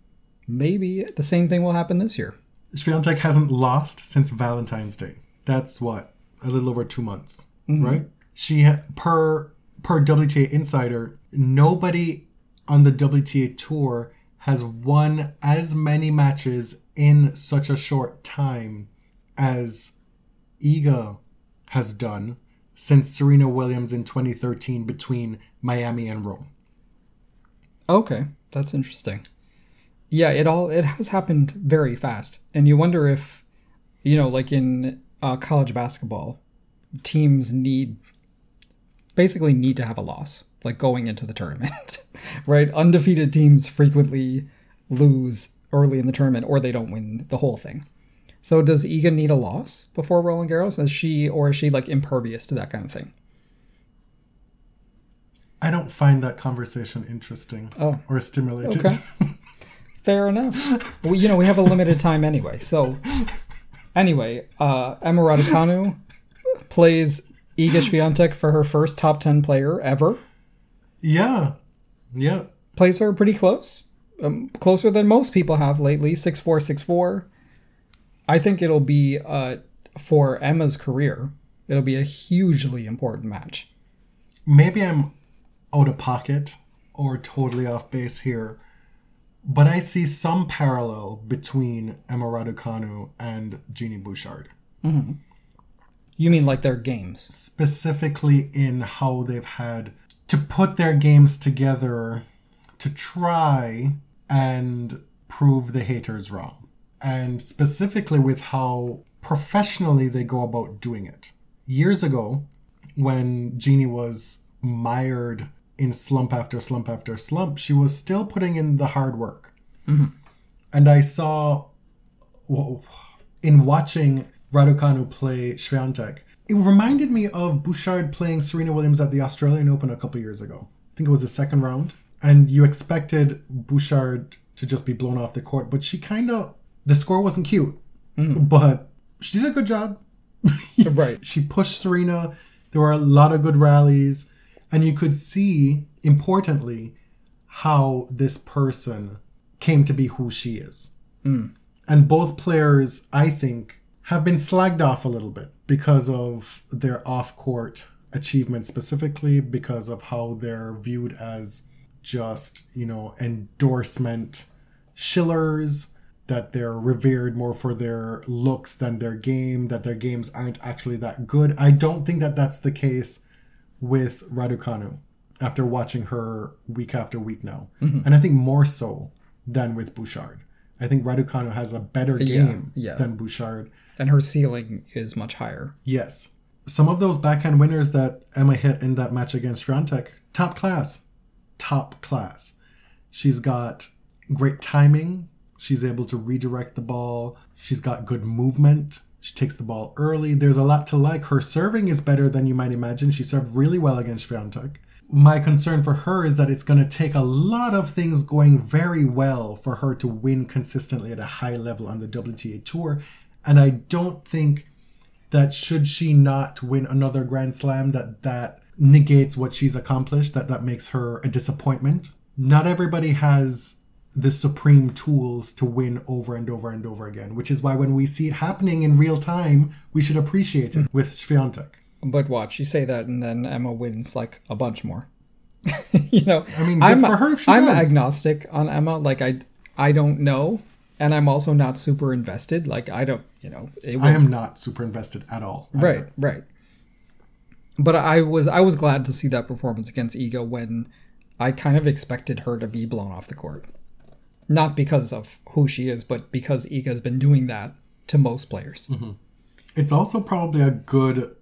Speaker 2: maybe the same thing will happen this year.
Speaker 1: Swiatek hasn't lost since Valentine's Day. That's what a little over two months, mm-hmm. right? She ha- per per WTA Insider, nobody on the WTA tour has won as many matches in such a short time as Iga has done since Serena Williams in 2013 between Miami and Rome.
Speaker 2: Okay, that's interesting. Yeah, it all it has happened very fast, and you wonder if, you know, like in uh, college basketball, teams need basically need to have a loss, like going into the tournament, right? Undefeated teams frequently lose early in the tournament, or they don't win the whole thing. So does Iga need a loss before Roland Garros? Is she or is she like impervious to that kind of thing?
Speaker 1: I don't find that conversation interesting
Speaker 2: Oh,
Speaker 1: or stimulating.
Speaker 2: Okay. Fair enough. Well, you know, we have a limited time anyway. So, anyway, uh, Emma Raducanu plays Iga Swiatek for her first top 10 player ever.
Speaker 1: yeah. Yeah.
Speaker 2: Plays her pretty close. Um, closer than most people have lately 6 4 6 4. I think it'll be, uh, for Emma's career, it'll be a hugely important match.
Speaker 1: maybe I'm out of pocket or totally off base here, but I see some parallel between Emma Raducanu and Genie Bouchard,
Speaker 2: You mean like their games?
Speaker 1: specifically in how they've had to put their games together to try and prove the haters wrong, and specifically with how professionally they go about doing it. Years ago, when Genie was mired in slump after slump after slump, she was still putting in the hard work. Mm-hmm. And I saw, well, in watching Raducanu play Swiatek, it reminded me of Bouchard playing Serena Williams at the Australian Open a couple years ago. I think it was the second round. And you expected Bouchard to just be blown off the court, but she kind of, the score wasn't cute, mm. but she did a good job.
Speaker 2: Right.
Speaker 1: She pushed Serena. There were a lot of good rallies. And you could see, importantly, how this person came to be who she is. Mm. And both players, I think, have been slagged off a little bit because of their off court achievements, specifically because of how they're viewed as just, you know, endorsement shillers, that they're revered more for their looks than their game, that their games aren't actually that good. I don't think that that's the case with Raducanu after watching her week after week now. Mm-hmm. And I think more so than with Bouchard. I think Raducanu has a better game
Speaker 2: yeah.
Speaker 1: than Bouchard.
Speaker 2: And her ceiling is much higher.
Speaker 1: Yes. Some of those backhand winners that Emma hit in that match against Swiatek, top class. Top class. She's got great timing. She's able to redirect the ball. She's got good movement. She takes the ball early. There's a lot to like. Her serving is better than you might imagine. She served really well against Swiatek. My concern for her is that it's going to take a lot of things going very well for her to win consistently at a high level on the WTA Tour. And I don't think that should she not win another grand slam that that negates what she's accomplished that that makes her a disappointment not everybody has the supreme tools to win over and over and over again which is why when we see it happening in real time we should appreciate it with Swiatek.
Speaker 2: But watch, you say that, and then Emma wins like a bunch more. you know,
Speaker 1: I mean, good
Speaker 2: I'm
Speaker 1: for her if she
Speaker 2: I'm
Speaker 1: does.
Speaker 2: agnostic on Emma. Like I, I don't know, and I'm also not super invested. Like I don't, you know, it
Speaker 1: I am not super invested at all either.
Speaker 2: right, right. But I was I was glad to see that performance against Iga when I kind of expected her to be blown off the court, not because of who she is, but because Iga has been doing that to most players. Mm-hmm.
Speaker 1: it's also probably a good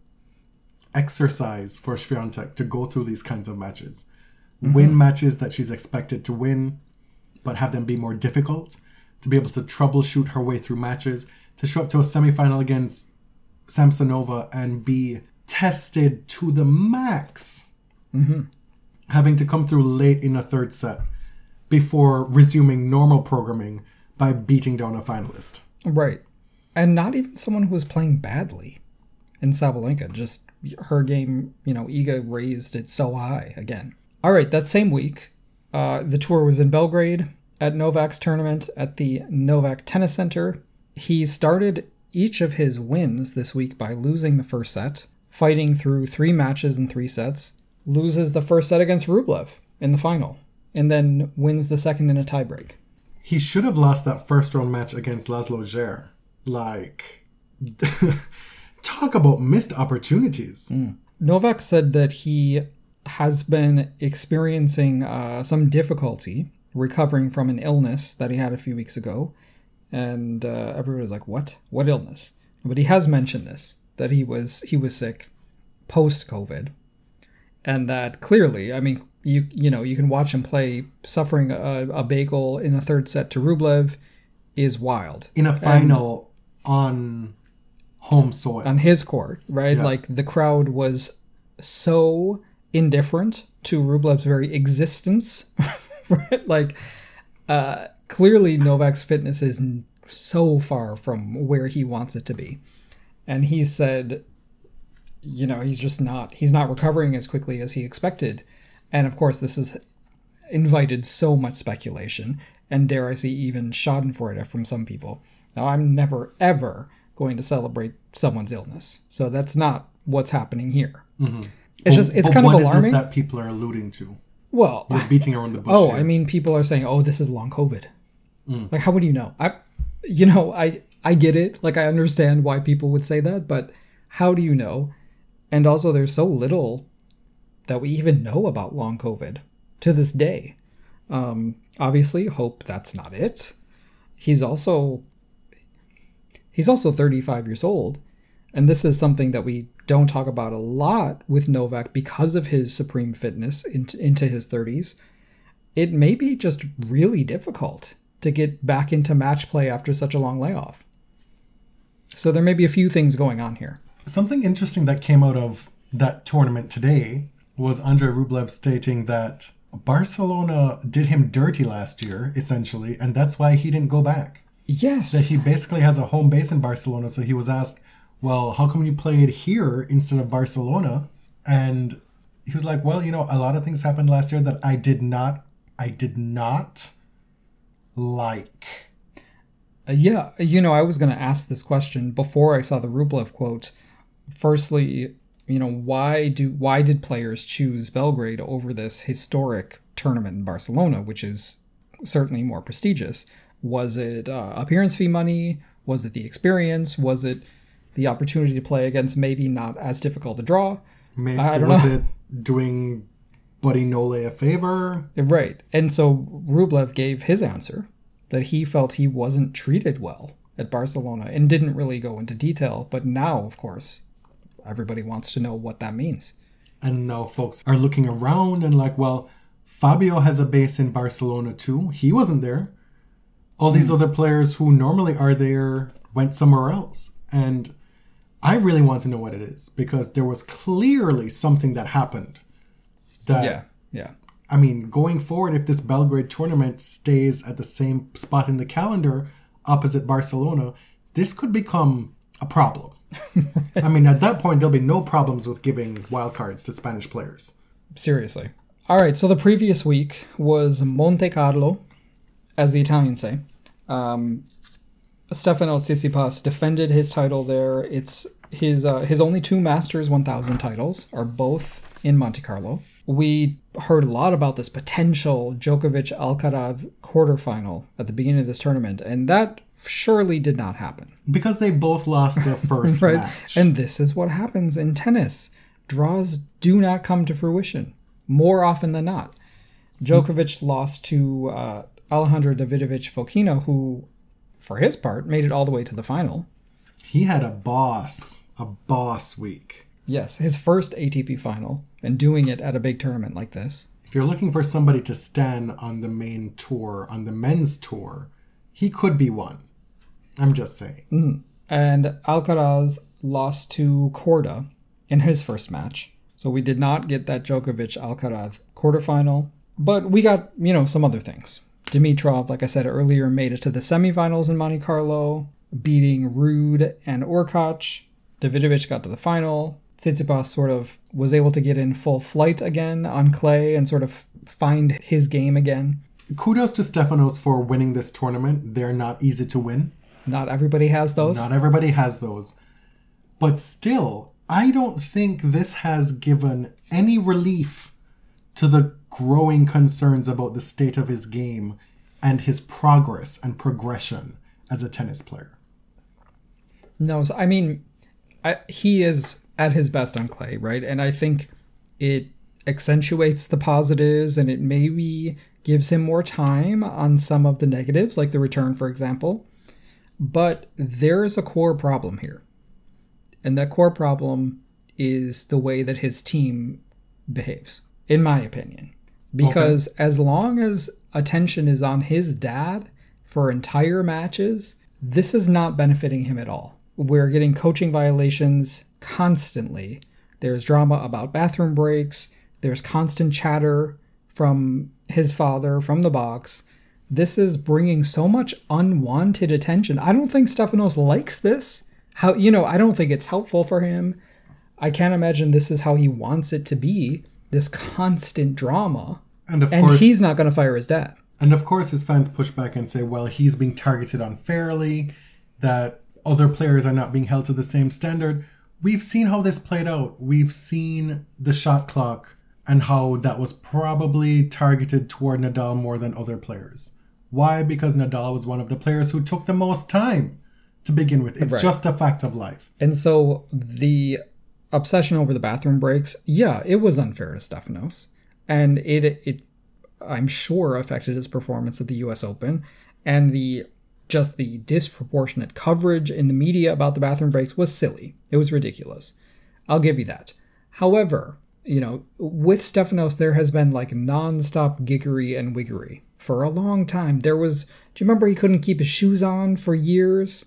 Speaker 1: exercise for Swiatek to go through these kinds of matches. Mm-hmm. Win matches that she's expected to win, but have them be more difficult. To be able to troubleshoot her way through matches, to show up to a semifinal against Samsonova and be tested to the max. Mm-hmm. Having to come through late in a third set before resuming normal programming by beating down a finalist.
Speaker 2: Right. And not even someone who was playing badly in Sabalenka. Just her game, you know, Iga raised it so high again. All right, that same week, uh, the tour was in Belgrade at Novak's tournament at the Novak Tennis Center. He started each of his wins this week by losing the first set, fighting through three matches in three sets, loses the first set against Rublev in the final, and then wins the second in a tiebreak.
Speaker 1: He should have lost that first round match against Laslo Djere. Like, talk about missed opportunities.
Speaker 2: Novak said that he has been experiencing uh, some difficulty recovering from an illness that he had a few weeks ago. And uh, everybody was like, "What? What illness?" But he has mentioned this that he was he was sick post COVID, and that clearly, I mean, you you know you can watch him play suffering a, a bagel in a third set to Rublev is wild
Speaker 1: In a final on home soil.
Speaker 2: on his court, right?
Speaker 1: Yeah.
Speaker 2: Like the crowd was so indifferent to Rublev's very existence, right? Like uh, clearly Novak's fitness is so far from where he wants it to be, and he said, you know, he's just not he's not recovering as quickly as he expected, and of course this has invited so much speculation and dare I say even Schadenfreude from some people. Now I'm never ever going to celebrate someone's illness, so that's not what's happening here. Mm-hmm. It's just it's kind of
Speaker 1: what is it
Speaker 2: alarming.
Speaker 1: that people are alluding to?
Speaker 2: well,
Speaker 1: We're beating around the bush.
Speaker 2: oh,
Speaker 1: here.
Speaker 2: I mean, people are saying, "Oh, this is long COVID." Mm. Like, how would you know? I, you know, I I get it. Like, I understand why people would say that, but how do you know? And also, there's so little that we even know about long COVID to this day. Um, obviously, hope that's not it. He's also he's also 35 years old, and this is something that we don't talk about a lot with Novak because of his supreme fitness into, into his 30s. It may be just really difficult to get back into match play after such a long layoff. So there may be a few things going on here.
Speaker 1: Something interesting that came out of that tournament today was Andrei Rublev stating that Barcelona did him dirty last year, essentially, and that's why he didn't go back.
Speaker 2: Yes.
Speaker 1: That he basically has a home base in Barcelona, so he was asked, Well, how come you played here instead of Barcelona? And he was like, well, you know, a lot of things happened last year that I did not, I did not like.
Speaker 2: Uh, yeah, you know, I was going to ask this question before I saw the Rublev quote. Firstly, you know, why do why did players choose Belgrade over this historic tournament in Barcelona, which is certainly more prestigious? Was it uh, appearance fee money? Was it the experience? Was it the opportunity to play against maybe not as difficult to draw?
Speaker 1: Maybe,
Speaker 2: I don't
Speaker 1: was
Speaker 2: know.
Speaker 1: it doing Buddy Nole a favor?
Speaker 2: Right. And so Rublev gave his answer that he felt he wasn't treated well at Barcelona and didn't really go into detail. But now, of course, everybody wants to know what that means.
Speaker 1: And now folks are looking around and like, well, Fabio has a base in Barcelona too. He wasn't there. All these hmm. other players who normally are there went somewhere else. And I really want to know what it is because there was clearly something that happened. That
Speaker 2: Yeah. Yeah.
Speaker 1: I mean, going forward, if this Belgrade tournament stays at the same spot in the calendar opposite Barcelona, this could become a problem. I mean, at that point, there'll be no problems with giving wildcards to Spanish players.
Speaker 2: Seriously. All right. So the previous week was Monte Carlo, as the Italians say. Um, Stefano Tsitsipas defended his title there. It's his uh, his only two Masters 1000 titles are both in Monte Carlo. We heard a lot about this potential Djokovic Alcaraz quarterfinal at the beginning of this tournament, and that surely did not happen.
Speaker 1: Because they both lost their first
Speaker 2: Right.
Speaker 1: match.
Speaker 2: And this is what happens in tennis. Draws do not come to fruition more often than not. Djokovic lost to uh, Alejandro Davidovich Fokina, who, for his part, made it all the way to the final.
Speaker 1: he had a boss, a boss week.
Speaker 2: Yes, his first ATP final, and doing it at a big tournament like this.
Speaker 1: If you're looking for somebody to stand on the main tour, on the men's tour, he could be one. I'm just saying. Mm-hmm.
Speaker 2: And Alcaraz lost to Korda in his first match. So we did not get that Djokovic Alcaraz quarterfinal, but we got, you know, some other things. Dimitrov, like I said earlier, made it to the semifinals in Monte Carlo, beating Ruud and Hurkacz. Davidovich got to the final. Tsitsipas sort of was able to get in full flight again on clay and sort of find his game again.
Speaker 1: Kudos to Stefanos for winning this tournament. They're not easy to win.
Speaker 2: Not everybody has those.
Speaker 1: Not everybody has those. But still, I don't think this has given any relief to the growing concerns about the state of his game and his progress and progression as a tennis player.
Speaker 2: No, I mean, I, he is at his best on clay, right? And I think it accentuates the positives and it maybe gives him more time on some of the negatives, like the return, for example. But there is a core problem here. And that core problem is the way that his team behaves, in my opinion. Because as long as attention is on his dad for entire matches, this is not benefiting him at all. We're getting coaching violations constantly. There's drama about bathroom breaks, there's constant chatter from his father from the box. This is bringing so much unwanted attention. I don't think Stefanos likes this. How you know, I don't think it's helpful for him. I can't imagine this is how he wants it to be. This constant drama.
Speaker 1: And of
Speaker 2: And
Speaker 1: course,
Speaker 2: he's not going to fire his dad.
Speaker 1: And of course, his fans push back and say, well, he's being targeted unfairly, that other players are not being held to the same standard. We've seen how this played out. We've seen the shot clock and how that was probably targeted toward Nadal more than other players. Why? Because Nadal was one of the players who took the most time to begin with. It's
Speaker 2: Right.
Speaker 1: just a fact of life.
Speaker 2: And so the obsession over the bathroom breaks, yeah, it was unfair to Stefanos. And it it I'm sure affected his performance at the US Open. And the just the disproportionate coverage in the media about the bathroom breaks was silly. It was ridiculous. I'll give you that. However, you know, with Stefanos, there has been like nonstop giggery and wiggery for a long time. There was, do you remember he couldn't keep his shoes on for years?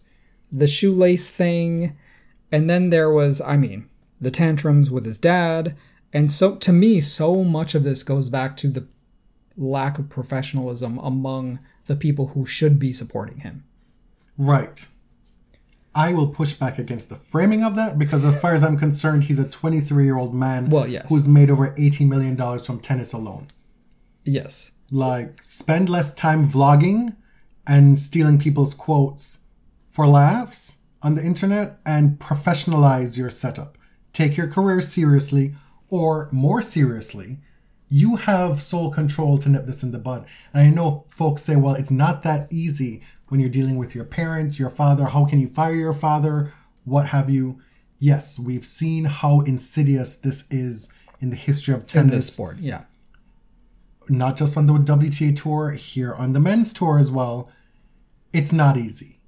Speaker 2: The shoelace thing. And then there was, I mean, the tantrums with his dad. And so, to me, so much of this goes back to the lack of professionalism among the people who should be supporting him.
Speaker 1: Right. I will push back against the framing of that because, as far as I'm concerned, he's a 23 year old man
Speaker 2: Well, yes.
Speaker 1: who's made over 80 million dollars from tennis alone.
Speaker 2: Yes.
Speaker 1: Like, spend less time vlogging and stealing people's quotes for laughs on the internet and professionalize your setup. Take your career seriously, or more seriously, you have sole control to nip this in the bud. And I know folks say, well, it's not that easy when you're dealing with your parents, your father. How can you fire your father? What have you? Yes, we've seen how insidious this is in the history of
Speaker 2: In
Speaker 1: tennis
Speaker 2: this sport, yeah.
Speaker 1: Not just on the WTA tour, here on the men's tour as well. It's not easy.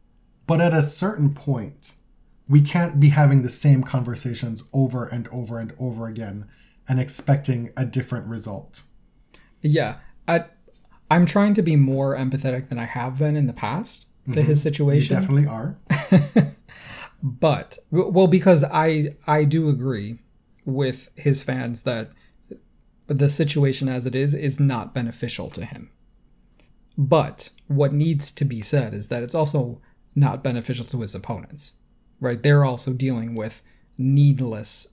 Speaker 1: But at a certain point, we can't be having the same conversations over and over and over again and expecting a different result.
Speaker 2: Yeah. I I'm trying to be more empathetic than I have been in the past to his mm-hmm.
Speaker 1: You
Speaker 2: situation.
Speaker 1: definitely are.
Speaker 2: but well because i i do agree with his fans that the situation as it is is not beneficial to him. But what needs to be said is that it's also not beneficial to his opponents right? They're also dealing with needless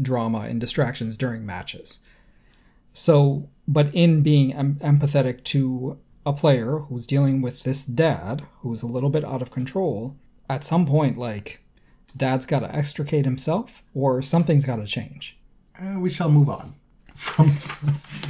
Speaker 2: drama and distractions during matches. So but in being em- empathetic to a player who's dealing with this dad who's a little bit out of control at some point like dad's got to extricate himself or something's got to change.
Speaker 1: Uh, we shall move on from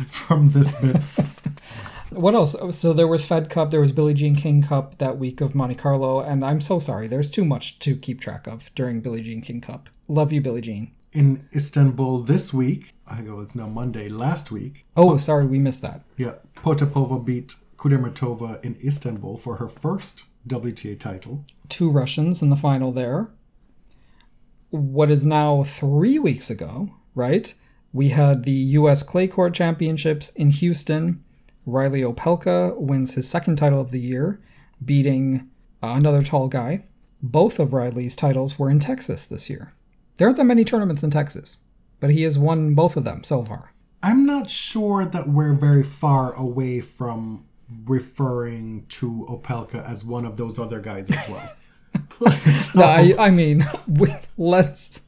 Speaker 1: from this bit.
Speaker 2: what else? So there was fed cup there was billie jean king cup that week of monte carlo and i'm so sorry there's too much to keep track of during billie jean king cup. Love you billie jean.
Speaker 1: In Istanbul this week, I go, it's now Monday, last week,
Speaker 2: oh sorry we missed that.
Speaker 1: Yeah, Potapova beat Kudermetova in Istanbul for her first WTA title.
Speaker 2: two russians in the final there. What is now three weeks ago right we had the us clay court championships in houston. Reilly opelka wins his second title of the year beating uh, another tall guy. Both of Reilly's titles were in texas this year. There aren't that many tournaments in texas but he has won both of them so far.
Speaker 1: I'm not sure that we're very far away from referring to Opelka as one of those other guys as well. So-
Speaker 2: No, I, I mean, we, let's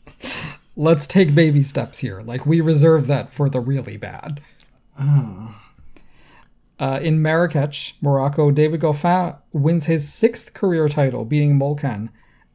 Speaker 2: let's take baby steps here. Like we reserve that for the really bad. Uh, in Marrakech, Morocco, David Goffin wins his sixth career title, beating Molcan.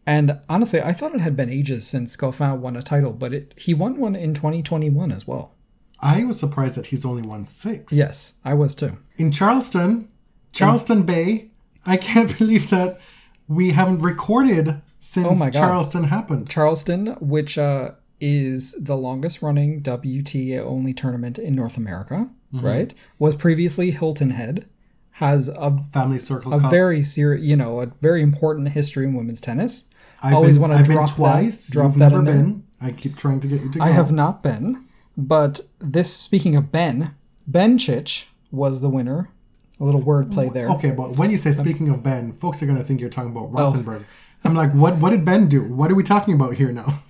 Speaker 2: And honestly, I thought it had been ages since Goffin won a title, but it, he won one in 2021 as well.
Speaker 1: I was surprised that he's only won six.
Speaker 2: Yes, I was too.
Speaker 1: In Charleston, Charleston Bay, I can't believe that we haven't recorded since
Speaker 2: Oh
Speaker 1: Charleston happened.
Speaker 2: Charleston, which uh, is the longest running WTA only tournament in North America, mm-hmm. right? Was previously Hilton Head, has a
Speaker 1: Family Circle
Speaker 2: a
Speaker 1: Cup.
Speaker 2: very serious, you know, a very important history in women's tennis.
Speaker 1: I've
Speaker 2: always
Speaker 1: been,
Speaker 2: wanna
Speaker 1: I've
Speaker 2: drop
Speaker 1: been twice.
Speaker 2: that- drop
Speaker 1: You've
Speaker 2: that
Speaker 1: never
Speaker 2: in there.
Speaker 1: been. I keep trying to get you to go.
Speaker 2: I have not been, but this. Speaking of Ben, Bencic was the winner. A little wordplay there.
Speaker 1: Okay, but when you say speaking of Ben, folks are going to think you're talking about
Speaker 2: Oh.
Speaker 1: Rothenberg. I'm like, what? What did Ben do? What are we talking about here now?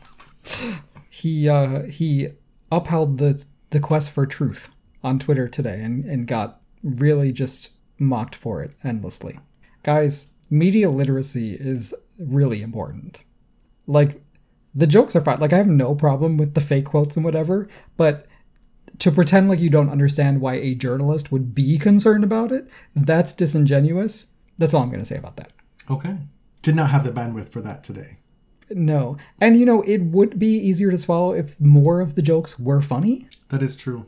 Speaker 2: He uh, he upheld the the quest for truth on Twitter today and, and got really just mocked for it endlessly. Guys, media literacy is really important. Like the jokes are fine. Like I have no problem with the fake quotes and whatever, but to pretend like you don't understand why a journalist would be concerned about it, that's disingenuous. That's all I'm going to say about that.
Speaker 1: Okay. Did not have the bandwidth for that today.
Speaker 2: No. And you know, it would be easier to swallow if more of the jokes were funny.
Speaker 1: That is true.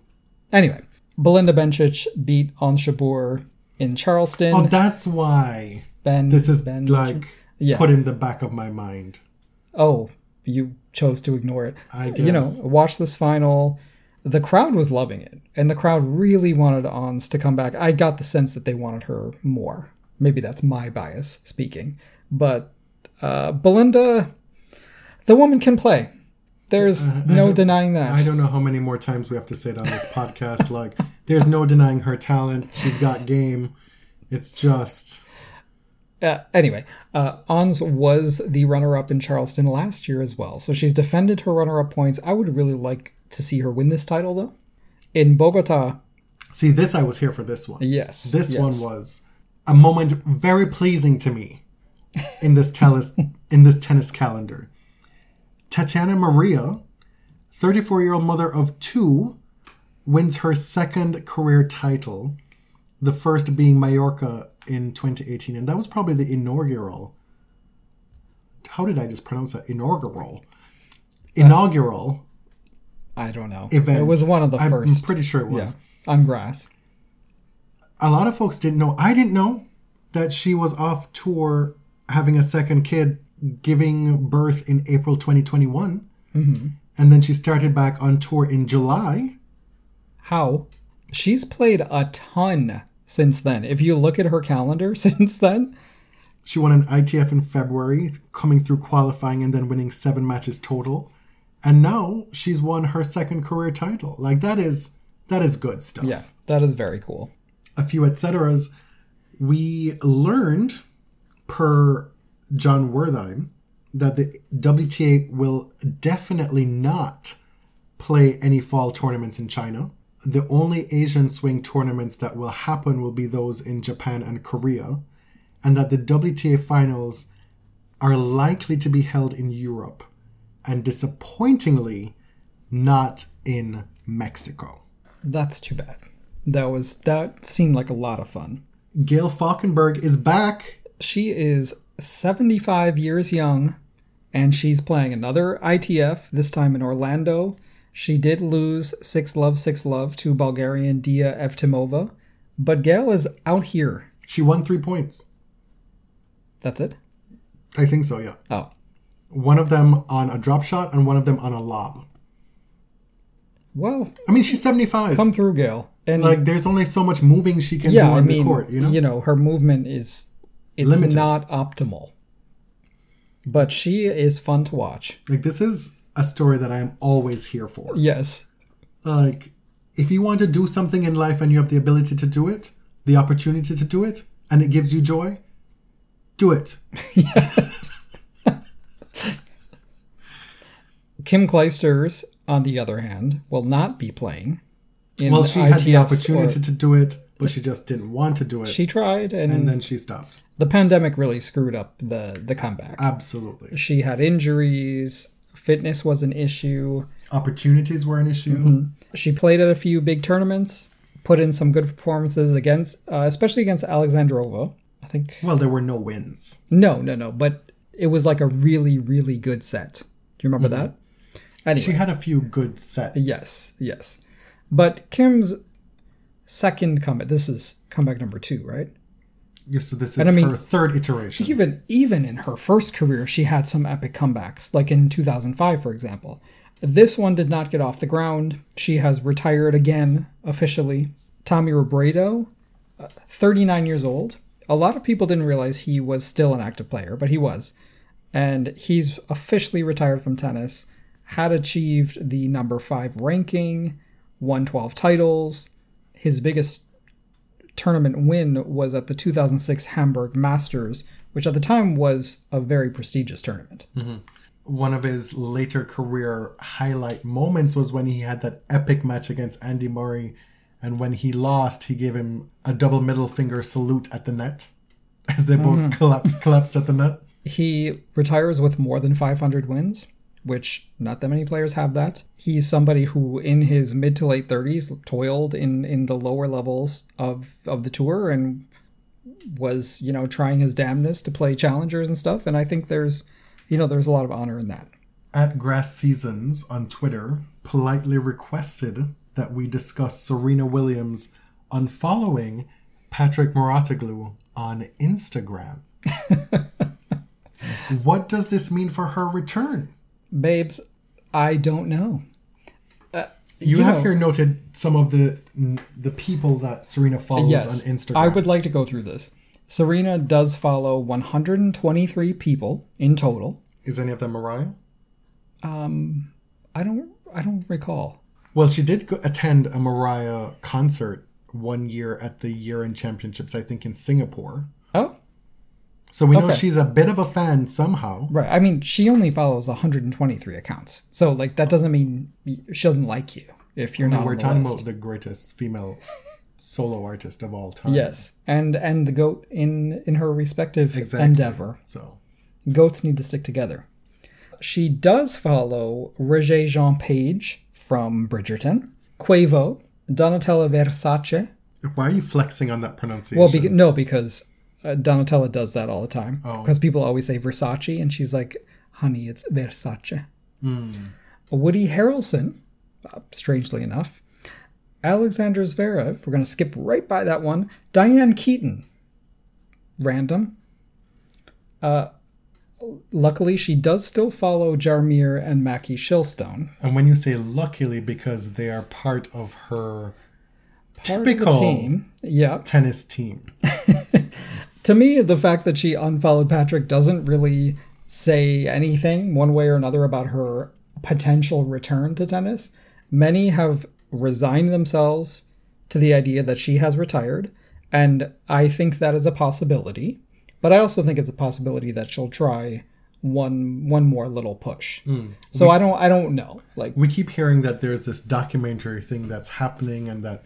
Speaker 2: Anyway, Belinda Bencic beat Ons Jabeur in Charleston.
Speaker 1: Oh, that's why
Speaker 2: ben,
Speaker 1: this is
Speaker 2: ben
Speaker 1: like
Speaker 2: Yeah.
Speaker 1: put in the back of my mind.
Speaker 2: Oh, you chose to ignore it.
Speaker 1: I
Speaker 2: You know, watch this final. The crowd was loving it, and the crowd really wanted Ons to come back. I got the sense that they wanted her more. Maybe that's my bias speaking, but uh, Belinda, the woman can play. There's
Speaker 1: I
Speaker 2: no denying that.
Speaker 1: I don't know how many more times we have to say it on this podcast. Like, there's no denying her talent. She's got game. It's just
Speaker 2: Uh, anyway, uh, Ons was the runner-up in Charleston last year as well, so she's defended her runner-up points. I would really like to see her win this title, though. In Bogota,
Speaker 1: see this. I was here for this one.
Speaker 2: yes,
Speaker 1: This
Speaker 2: yes.
Speaker 1: one was a moment very pleasing to me in this tennis in this tennis calendar. Tatiana Maria, 34-year-old mother of two, wins her second career title, the first being Mallorca in 2018, and that was probably the inaugural. How did I just pronounce that? Inaugural. Uh, inaugural
Speaker 2: I don't know.
Speaker 1: event.
Speaker 2: It was one of the
Speaker 1: I'm
Speaker 2: first.
Speaker 1: pretty sure it was.
Speaker 2: yeah,
Speaker 1: was.
Speaker 2: on grass.
Speaker 1: a lot of folks didn't know. I didn't know that she was off tour having a second kid, giving birth in April 2021.
Speaker 2: Mm-hmm.
Speaker 1: And then she started back on tour in July.
Speaker 2: How? She's played a ton since then. If you look at her calendar since then,
Speaker 1: She won an ITF in February, coming through qualifying and then winning seven matches total. And now she's won her second career title. Like that is that is good stuff.
Speaker 2: yeah, that is very cool.
Speaker 1: a few et ceteras, we learned per Jon Wertheim that the WTA will definitely not play any fall tournaments in China. The only Asian swing tournaments that will happen will be those in Japan and Korea, and that the WTA finals are likely to be held in Europe, and disappointingly, not in Mexico.
Speaker 2: That's too bad. That was that seemed like a lot of fun.
Speaker 1: Gail Falkenberg is back
Speaker 2: She is 75 years young and she's playing another ITF this time in Orlando. She did lose 6 love 6 love to Bulgarian Dia Evtimova, but Gail is out here.
Speaker 1: She won three points.
Speaker 2: That's it.
Speaker 1: I think so, yeah.
Speaker 2: Oh.
Speaker 1: One of them on a drop shot and one of them on a lob.
Speaker 2: Well,
Speaker 1: I mean, she's 75.
Speaker 2: come through Gail. And
Speaker 1: like, there's only so much moving she can do
Speaker 2: yeah,
Speaker 1: on
Speaker 2: I mean,
Speaker 1: the court, you know? you know?
Speaker 2: her movement is it's
Speaker 1: Limited.
Speaker 2: not optimal. But she is fun to watch.
Speaker 1: Like, this is a story that I am always here for.
Speaker 2: Yes.
Speaker 1: Like, if you want to do something in life and you have the ability to do it, the opportunity to do it, and it gives you joy, do it.
Speaker 2: Kim Clijsters, on the other hand, will not be playing. In
Speaker 1: Well, she had the opportunity
Speaker 2: or-
Speaker 1: to do it, but she just didn't want to do it.
Speaker 2: She tried, and,
Speaker 1: and then she stopped.
Speaker 2: The pandemic really screwed up the the comeback.
Speaker 1: Absolutely.
Speaker 2: she had injuries. Fitness was an issue.
Speaker 1: Opportunities were an issue.
Speaker 2: Mm-hmm. She played at a few big tournaments, put in some good performances against, uh, especially against Alexandrova. I think
Speaker 1: Well, there were no wins.
Speaker 2: no, no, no, but it was like a really, really good set. Do you remember that? Anyway,
Speaker 1: She had a few good sets.
Speaker 2: yes, yes. But Kim's second comeback. This is comeback number two, right?
Speaker 1: Yes, so this is
Speaker 2: And I mean-
Speaker 1: her third iteration.
Speaker 2: even even in her first career she had some epic comebacks like in 2005 for example. This one did not get off the ground. She has retired again officially. Tommy robredo uh, 39 years old. A lot of people didn't realize he was still an active player but he was. And he's officially retired from tennis had achieved the number 5 ranking won 12 titles. His biggest tournament win was at the 2006 Hamburg Masters, which at the time was a very prestigious tournament. Mm-hmm.
Speaker 1: One of his later career highlight moments was when he had that epic match against Andy Murray, and when he lost, he gave him a double middle finger salute at the net as they both mm. collapsed collapsed at the net.
Speaker 2: He retires with more than 500 wins, which not that many players have that. He's somebody who, in his mid to late 30s, toiled in, in the lower levels of, of the tour and was, you know, trying his damnedest to play challengers and stuff. And I think there's, you know, there's a lot of honor in that.
Speaker 1: At Grass Seasons on Twitter politely requested that we discuss Serena Williams unfollowing Patrick Mouratoglou on Instagram. what does this mean for her return?
Speaker 2: Babes, I don't know.
Speaker 1: You,
Speaker 2: You
Speaker 1: have
Speaker 2: know-
Speaker 1: here noted some of the the people that Serena follows
Speaker 2: yes,
Speaker 1: on Instagram.
Speaker 2: I would like to go through this. Serena does follow 123 people in total.
Speaker 1: Is any of them Mariah?
Speaker 2: Um, I don't I don't recall.
Speaker 1: Well, she did go, attend a Mariah concert one year at the Year End Championships, I think in Singapore. So we know
Speaker 2: Okay.
Speaker 1: she's a bit of a fan somehow.
Speaker 2: right. I mean, she only follows 123 accounts. So like that doesn't mean she doesn't like you if you're not
Speaker 1: We're talking
Speaker 2: list.
Speaker 1: about the greatest female solo artist of all time.
Speaker 2: Yes, and and the goat in in her respective
Speaker 1: Exactly.
Speaker 2: endeavor.
Speaker 1: So
Speaker 2: Goats need to stick together. She does follow Regé-Jean Page from Bridgerton, Quavo, Donatella Versace.
Speaker 1: why are you flexing on that pronunciation?
Speaker 2: Well, beca- no, because uh, Donatella does that all the time.
Speaker 1: Oh.
Speaker 2: Because people always say Versace, and she's like, "Honey, it's Versace."
Speaker 1: Hmm.
Speaker 2: Woody Harrelson, uh, strangely enough, Alexander Zverev. We're gonna skip right by that one. Diane Keaton, random. Uh, luckily, she does still follow Jarmere and Mackie Shilstone.
Speaker 1: and when you say luckily because they are part of her
Speaker 2: Part of
Speaker 1: typical
Speaker 2: team. Yeah.
Speaker 1: tennis team.
Speaker 2: to me, the fact that she unfollowed Patrick doesn't really say anything one way or another about her potential return to tennis. Many have resigned themselves to the idea that she has retired, and I think that is a possibility. But I also think it's a possibility that she'll try one one more little push. Hmm. So I don't I don't know. Like
Speaker 1: we keep hearing that there's this documentary thing that's happening and that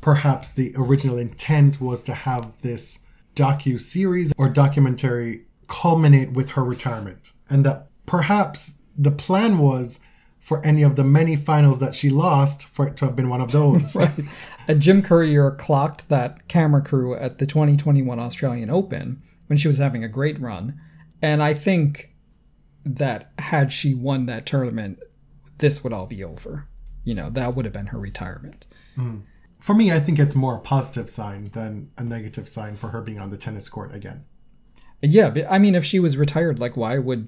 Speaker 1: perhaps the original intent was to have this docu series or documentary culminate with her retirement and that perhaps the plan was for any of the many finals that she lost for it to have been one of those
Speaker 2: A Jim Courier clocked that camera crew at the 2021 Australian Open when she was having a great run. And I think that had she won that tournament, this would all be over. You know, that would have been her retirement. Hmm.
Speaker 1: For me i think it's more a positive sign than a negative sign for her being on the tennis court again
Speaker 2: Yeah, but I mean, if she was retired, like, why would.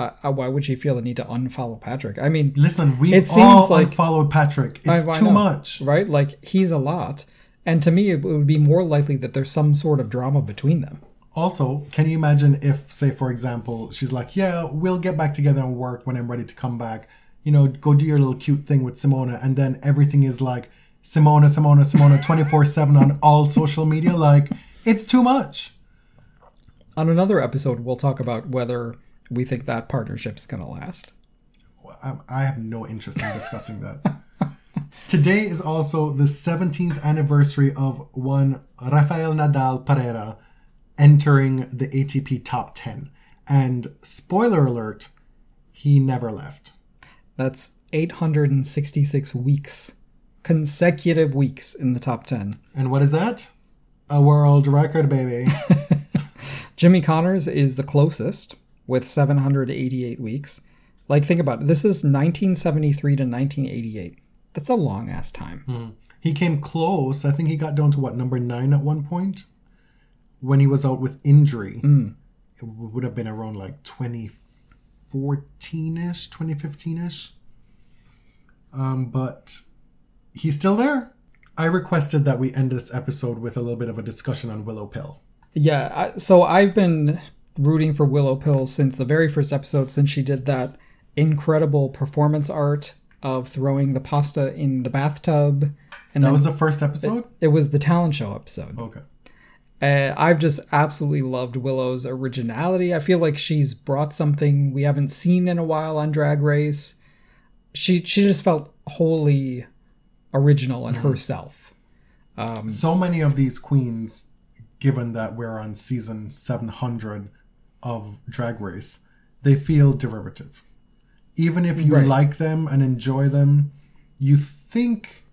Speaker 2: Uh, why would she feel the need to unfollow Patrick? I mean,
Speaker 1: listen we
Speaker 2: It
Speaker 1: all
Speaker 2: seems like-
Speaker 1: unfollowed patrick it's
Speaker 2: I- I
Speaker 1: too
Speaker 2: know,
Speaker 1: much
Speaker 2: right? Like, he's a lot. And to me, it would be more likely that there's some sort of drama between them.
Speaker 1: Also, can you imagine if, say, for example, she's like, "Yeah, we'll get back together and work when I'm ready to come back. You know, go do your little cute thing with Simona," and then everything is like Simona, Simona, Simona, twenty four seven on all social media. Like, it's too much.
Speaker 2: On another episode, we'll talk about whether we think that partnership's going to last.
Speaker 1: I, I have no interest in discussing that. Today is also the 17th anniversary of one Rafael Nadal Parera entering the ATP top 10. And spoiler alert, he never left.
Speaker 2: That's 866 weeks, consecutive weeks in the top 10.
Speaker 1: And what is that? A world record, baby.
Speaker 2: Jimmy Connors is the closest with 788 weeks. Like, think about it. This is 1973 to 1988. That's a long ass time.
Speaker 1: he came close. I think he got down to what, number nine at one point? When he was out with injury. It w- would have been around like 2014 ish, 2015 ish. Um, but he's still there. I requested that we end this episode with a little bit of a discussion on Willow Pill.
Speaker 2: Yeah, I, so I've been rooting for Willow Pill since the very first episode, since she did that incredible performance art of throwing the pasta in the bathtub. And
Speaker 1: That was the first episode?
Speaker 2: it was the talent show episode.
Speaker 1: Okay.
Speaker 2: Uh, I've just absolutely loved Willow's originality. I feel like she's brought something we haven't seen in a while on Drag Race. She she just felt wholly original in mm-hmm. herself.
Speaker 1: Um, so many of these queens, given that we're on season 700 of Drag Race, they feel derivative. Even if you
Speaker 2: Right.
Speaker 1: like them and enjoy them, you think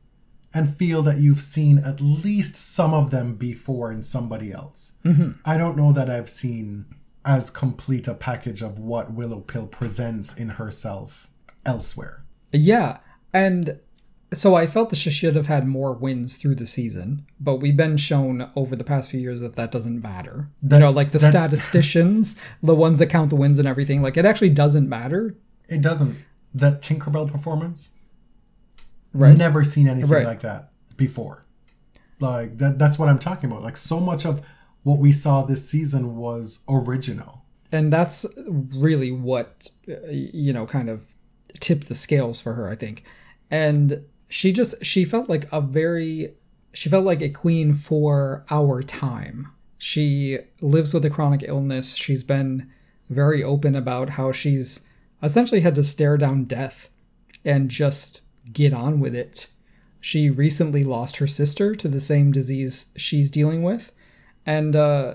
Speaker 1: and feel that you've seen at least some of them before in somebody else. Mm-hmm. I don't know that I've seen as complete a package of what Willow Pill presents in herself elsewhere.
Speaker 2: Yeah, and so I felt that she should have had more wins through the season, but we've been shown over the past few years that that doesn't matter.
Speaker 1: That-
Speaker 2: you know, like the
Speaker 1: that-
Speaker 2: statisticians, the ones that count the wins and everything, like it actually doesn't matter.
Speaker 1: It doesn't. That Tinkerbell performance,
Speaker 2: Right.
Speaker 1: Never seen anything
Speaker 2: Right.
Speaker 1: like that before. Like that that's what I'm talking about. Like so much of what we saw this season was original.
Speaker 2: and that's really what uh, you know kind of tipped the scales for her i think and she just she felt like a very she felt like a queen for our time she lives with a chronic illness she's been very open about how she's essentially had to stare down death and just get on with it She recently lost her sister to the same disease she's dealing with. And uh,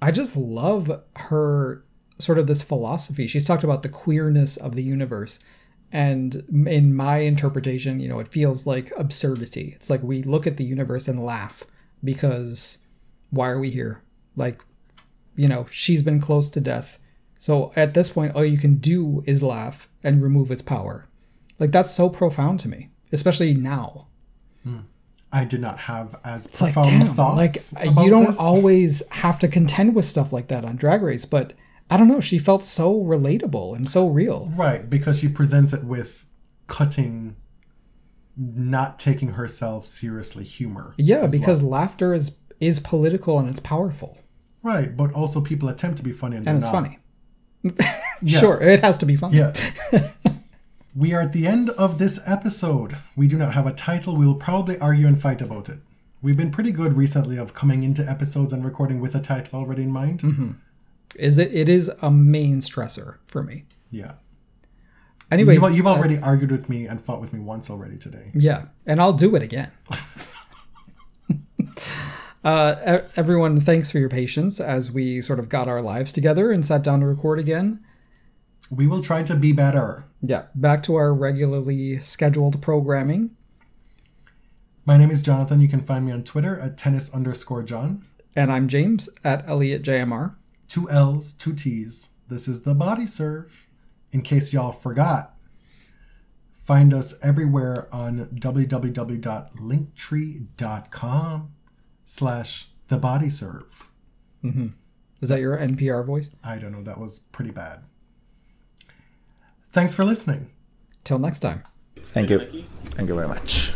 Speaker 2: I just love her sort of this philosophy. She's talked about the queerness of the universe. And in my interpretation, you know, it feels like absurdity. It's like we look at the universe and laugh because why are we here? Like, you know, she's been close to death. So at this point, all you can do is laugh and remove its power. Like, that's so profound to me, especially now. Hmm.
Speaker 1: I did not have as
Speaker 2: It's like,
Speaker 1: profound
Speaker 2: damn,
Speaker 1: thoughts.
Speaker 2: like you don't
Speaker 1: this.
Speaker 2: always have to contend with stuff like that on Drag Race, but I don't know. She felt so relatable and so real.
Speaker 1: Right, because she presents it with cutting, not taking herself seriously humor.
Speaker 2: Yeah, because
Speaker 1: well.
Speaker 2: laughter is is political and it's powerful
Speaker 1: right, but also people attempt to be funny and,
Speaker 2: and it's
Speaker 1: not.
Speaker 2: funny.
Speaker 1: Yeah.
Speaker 2: Sure, it has to be funny.
Speaker 1: Yeah. we are at the end of this episode. We do not have a title. We will probably argue and fight about it. We've been pretty good recently of coming into episodes and recording with a title already in mind.
Speaker 2: Mm-hmm. Is it? It is a main stressor for me.
Speaker 1: Yeah.
Speaker 2: Anyway,
Speaker 1: You've, you've already argued with me and fought with me once already today.
Speaker 2: Yeah, and I'll do it again. uh, everyone, thanks for your patience as we sort of got our lives together and sat down to record again.
Speaker 1: We will try to be better.
Speaker 2: Yeah, back to our regularly scheduled programming.
Speaker 1: My name is Jonathan. You can find me on Twitter at tennis underscore John.
Speaker 2: And I'm James at Elliot JMR.
Speaker 1: Two L's, two T's. This is the body serve. In case y'all forgot, find us everywhere on www.linktree.com slash the body serve. Mm-hmm.
Speaker 2: Is that your NPR voice?
Speaker 1: I don't know, that was pretty bad. Thanks for listening.
Speaker 2: Till next time.
Speaker 3: Thank you. Thank you very much.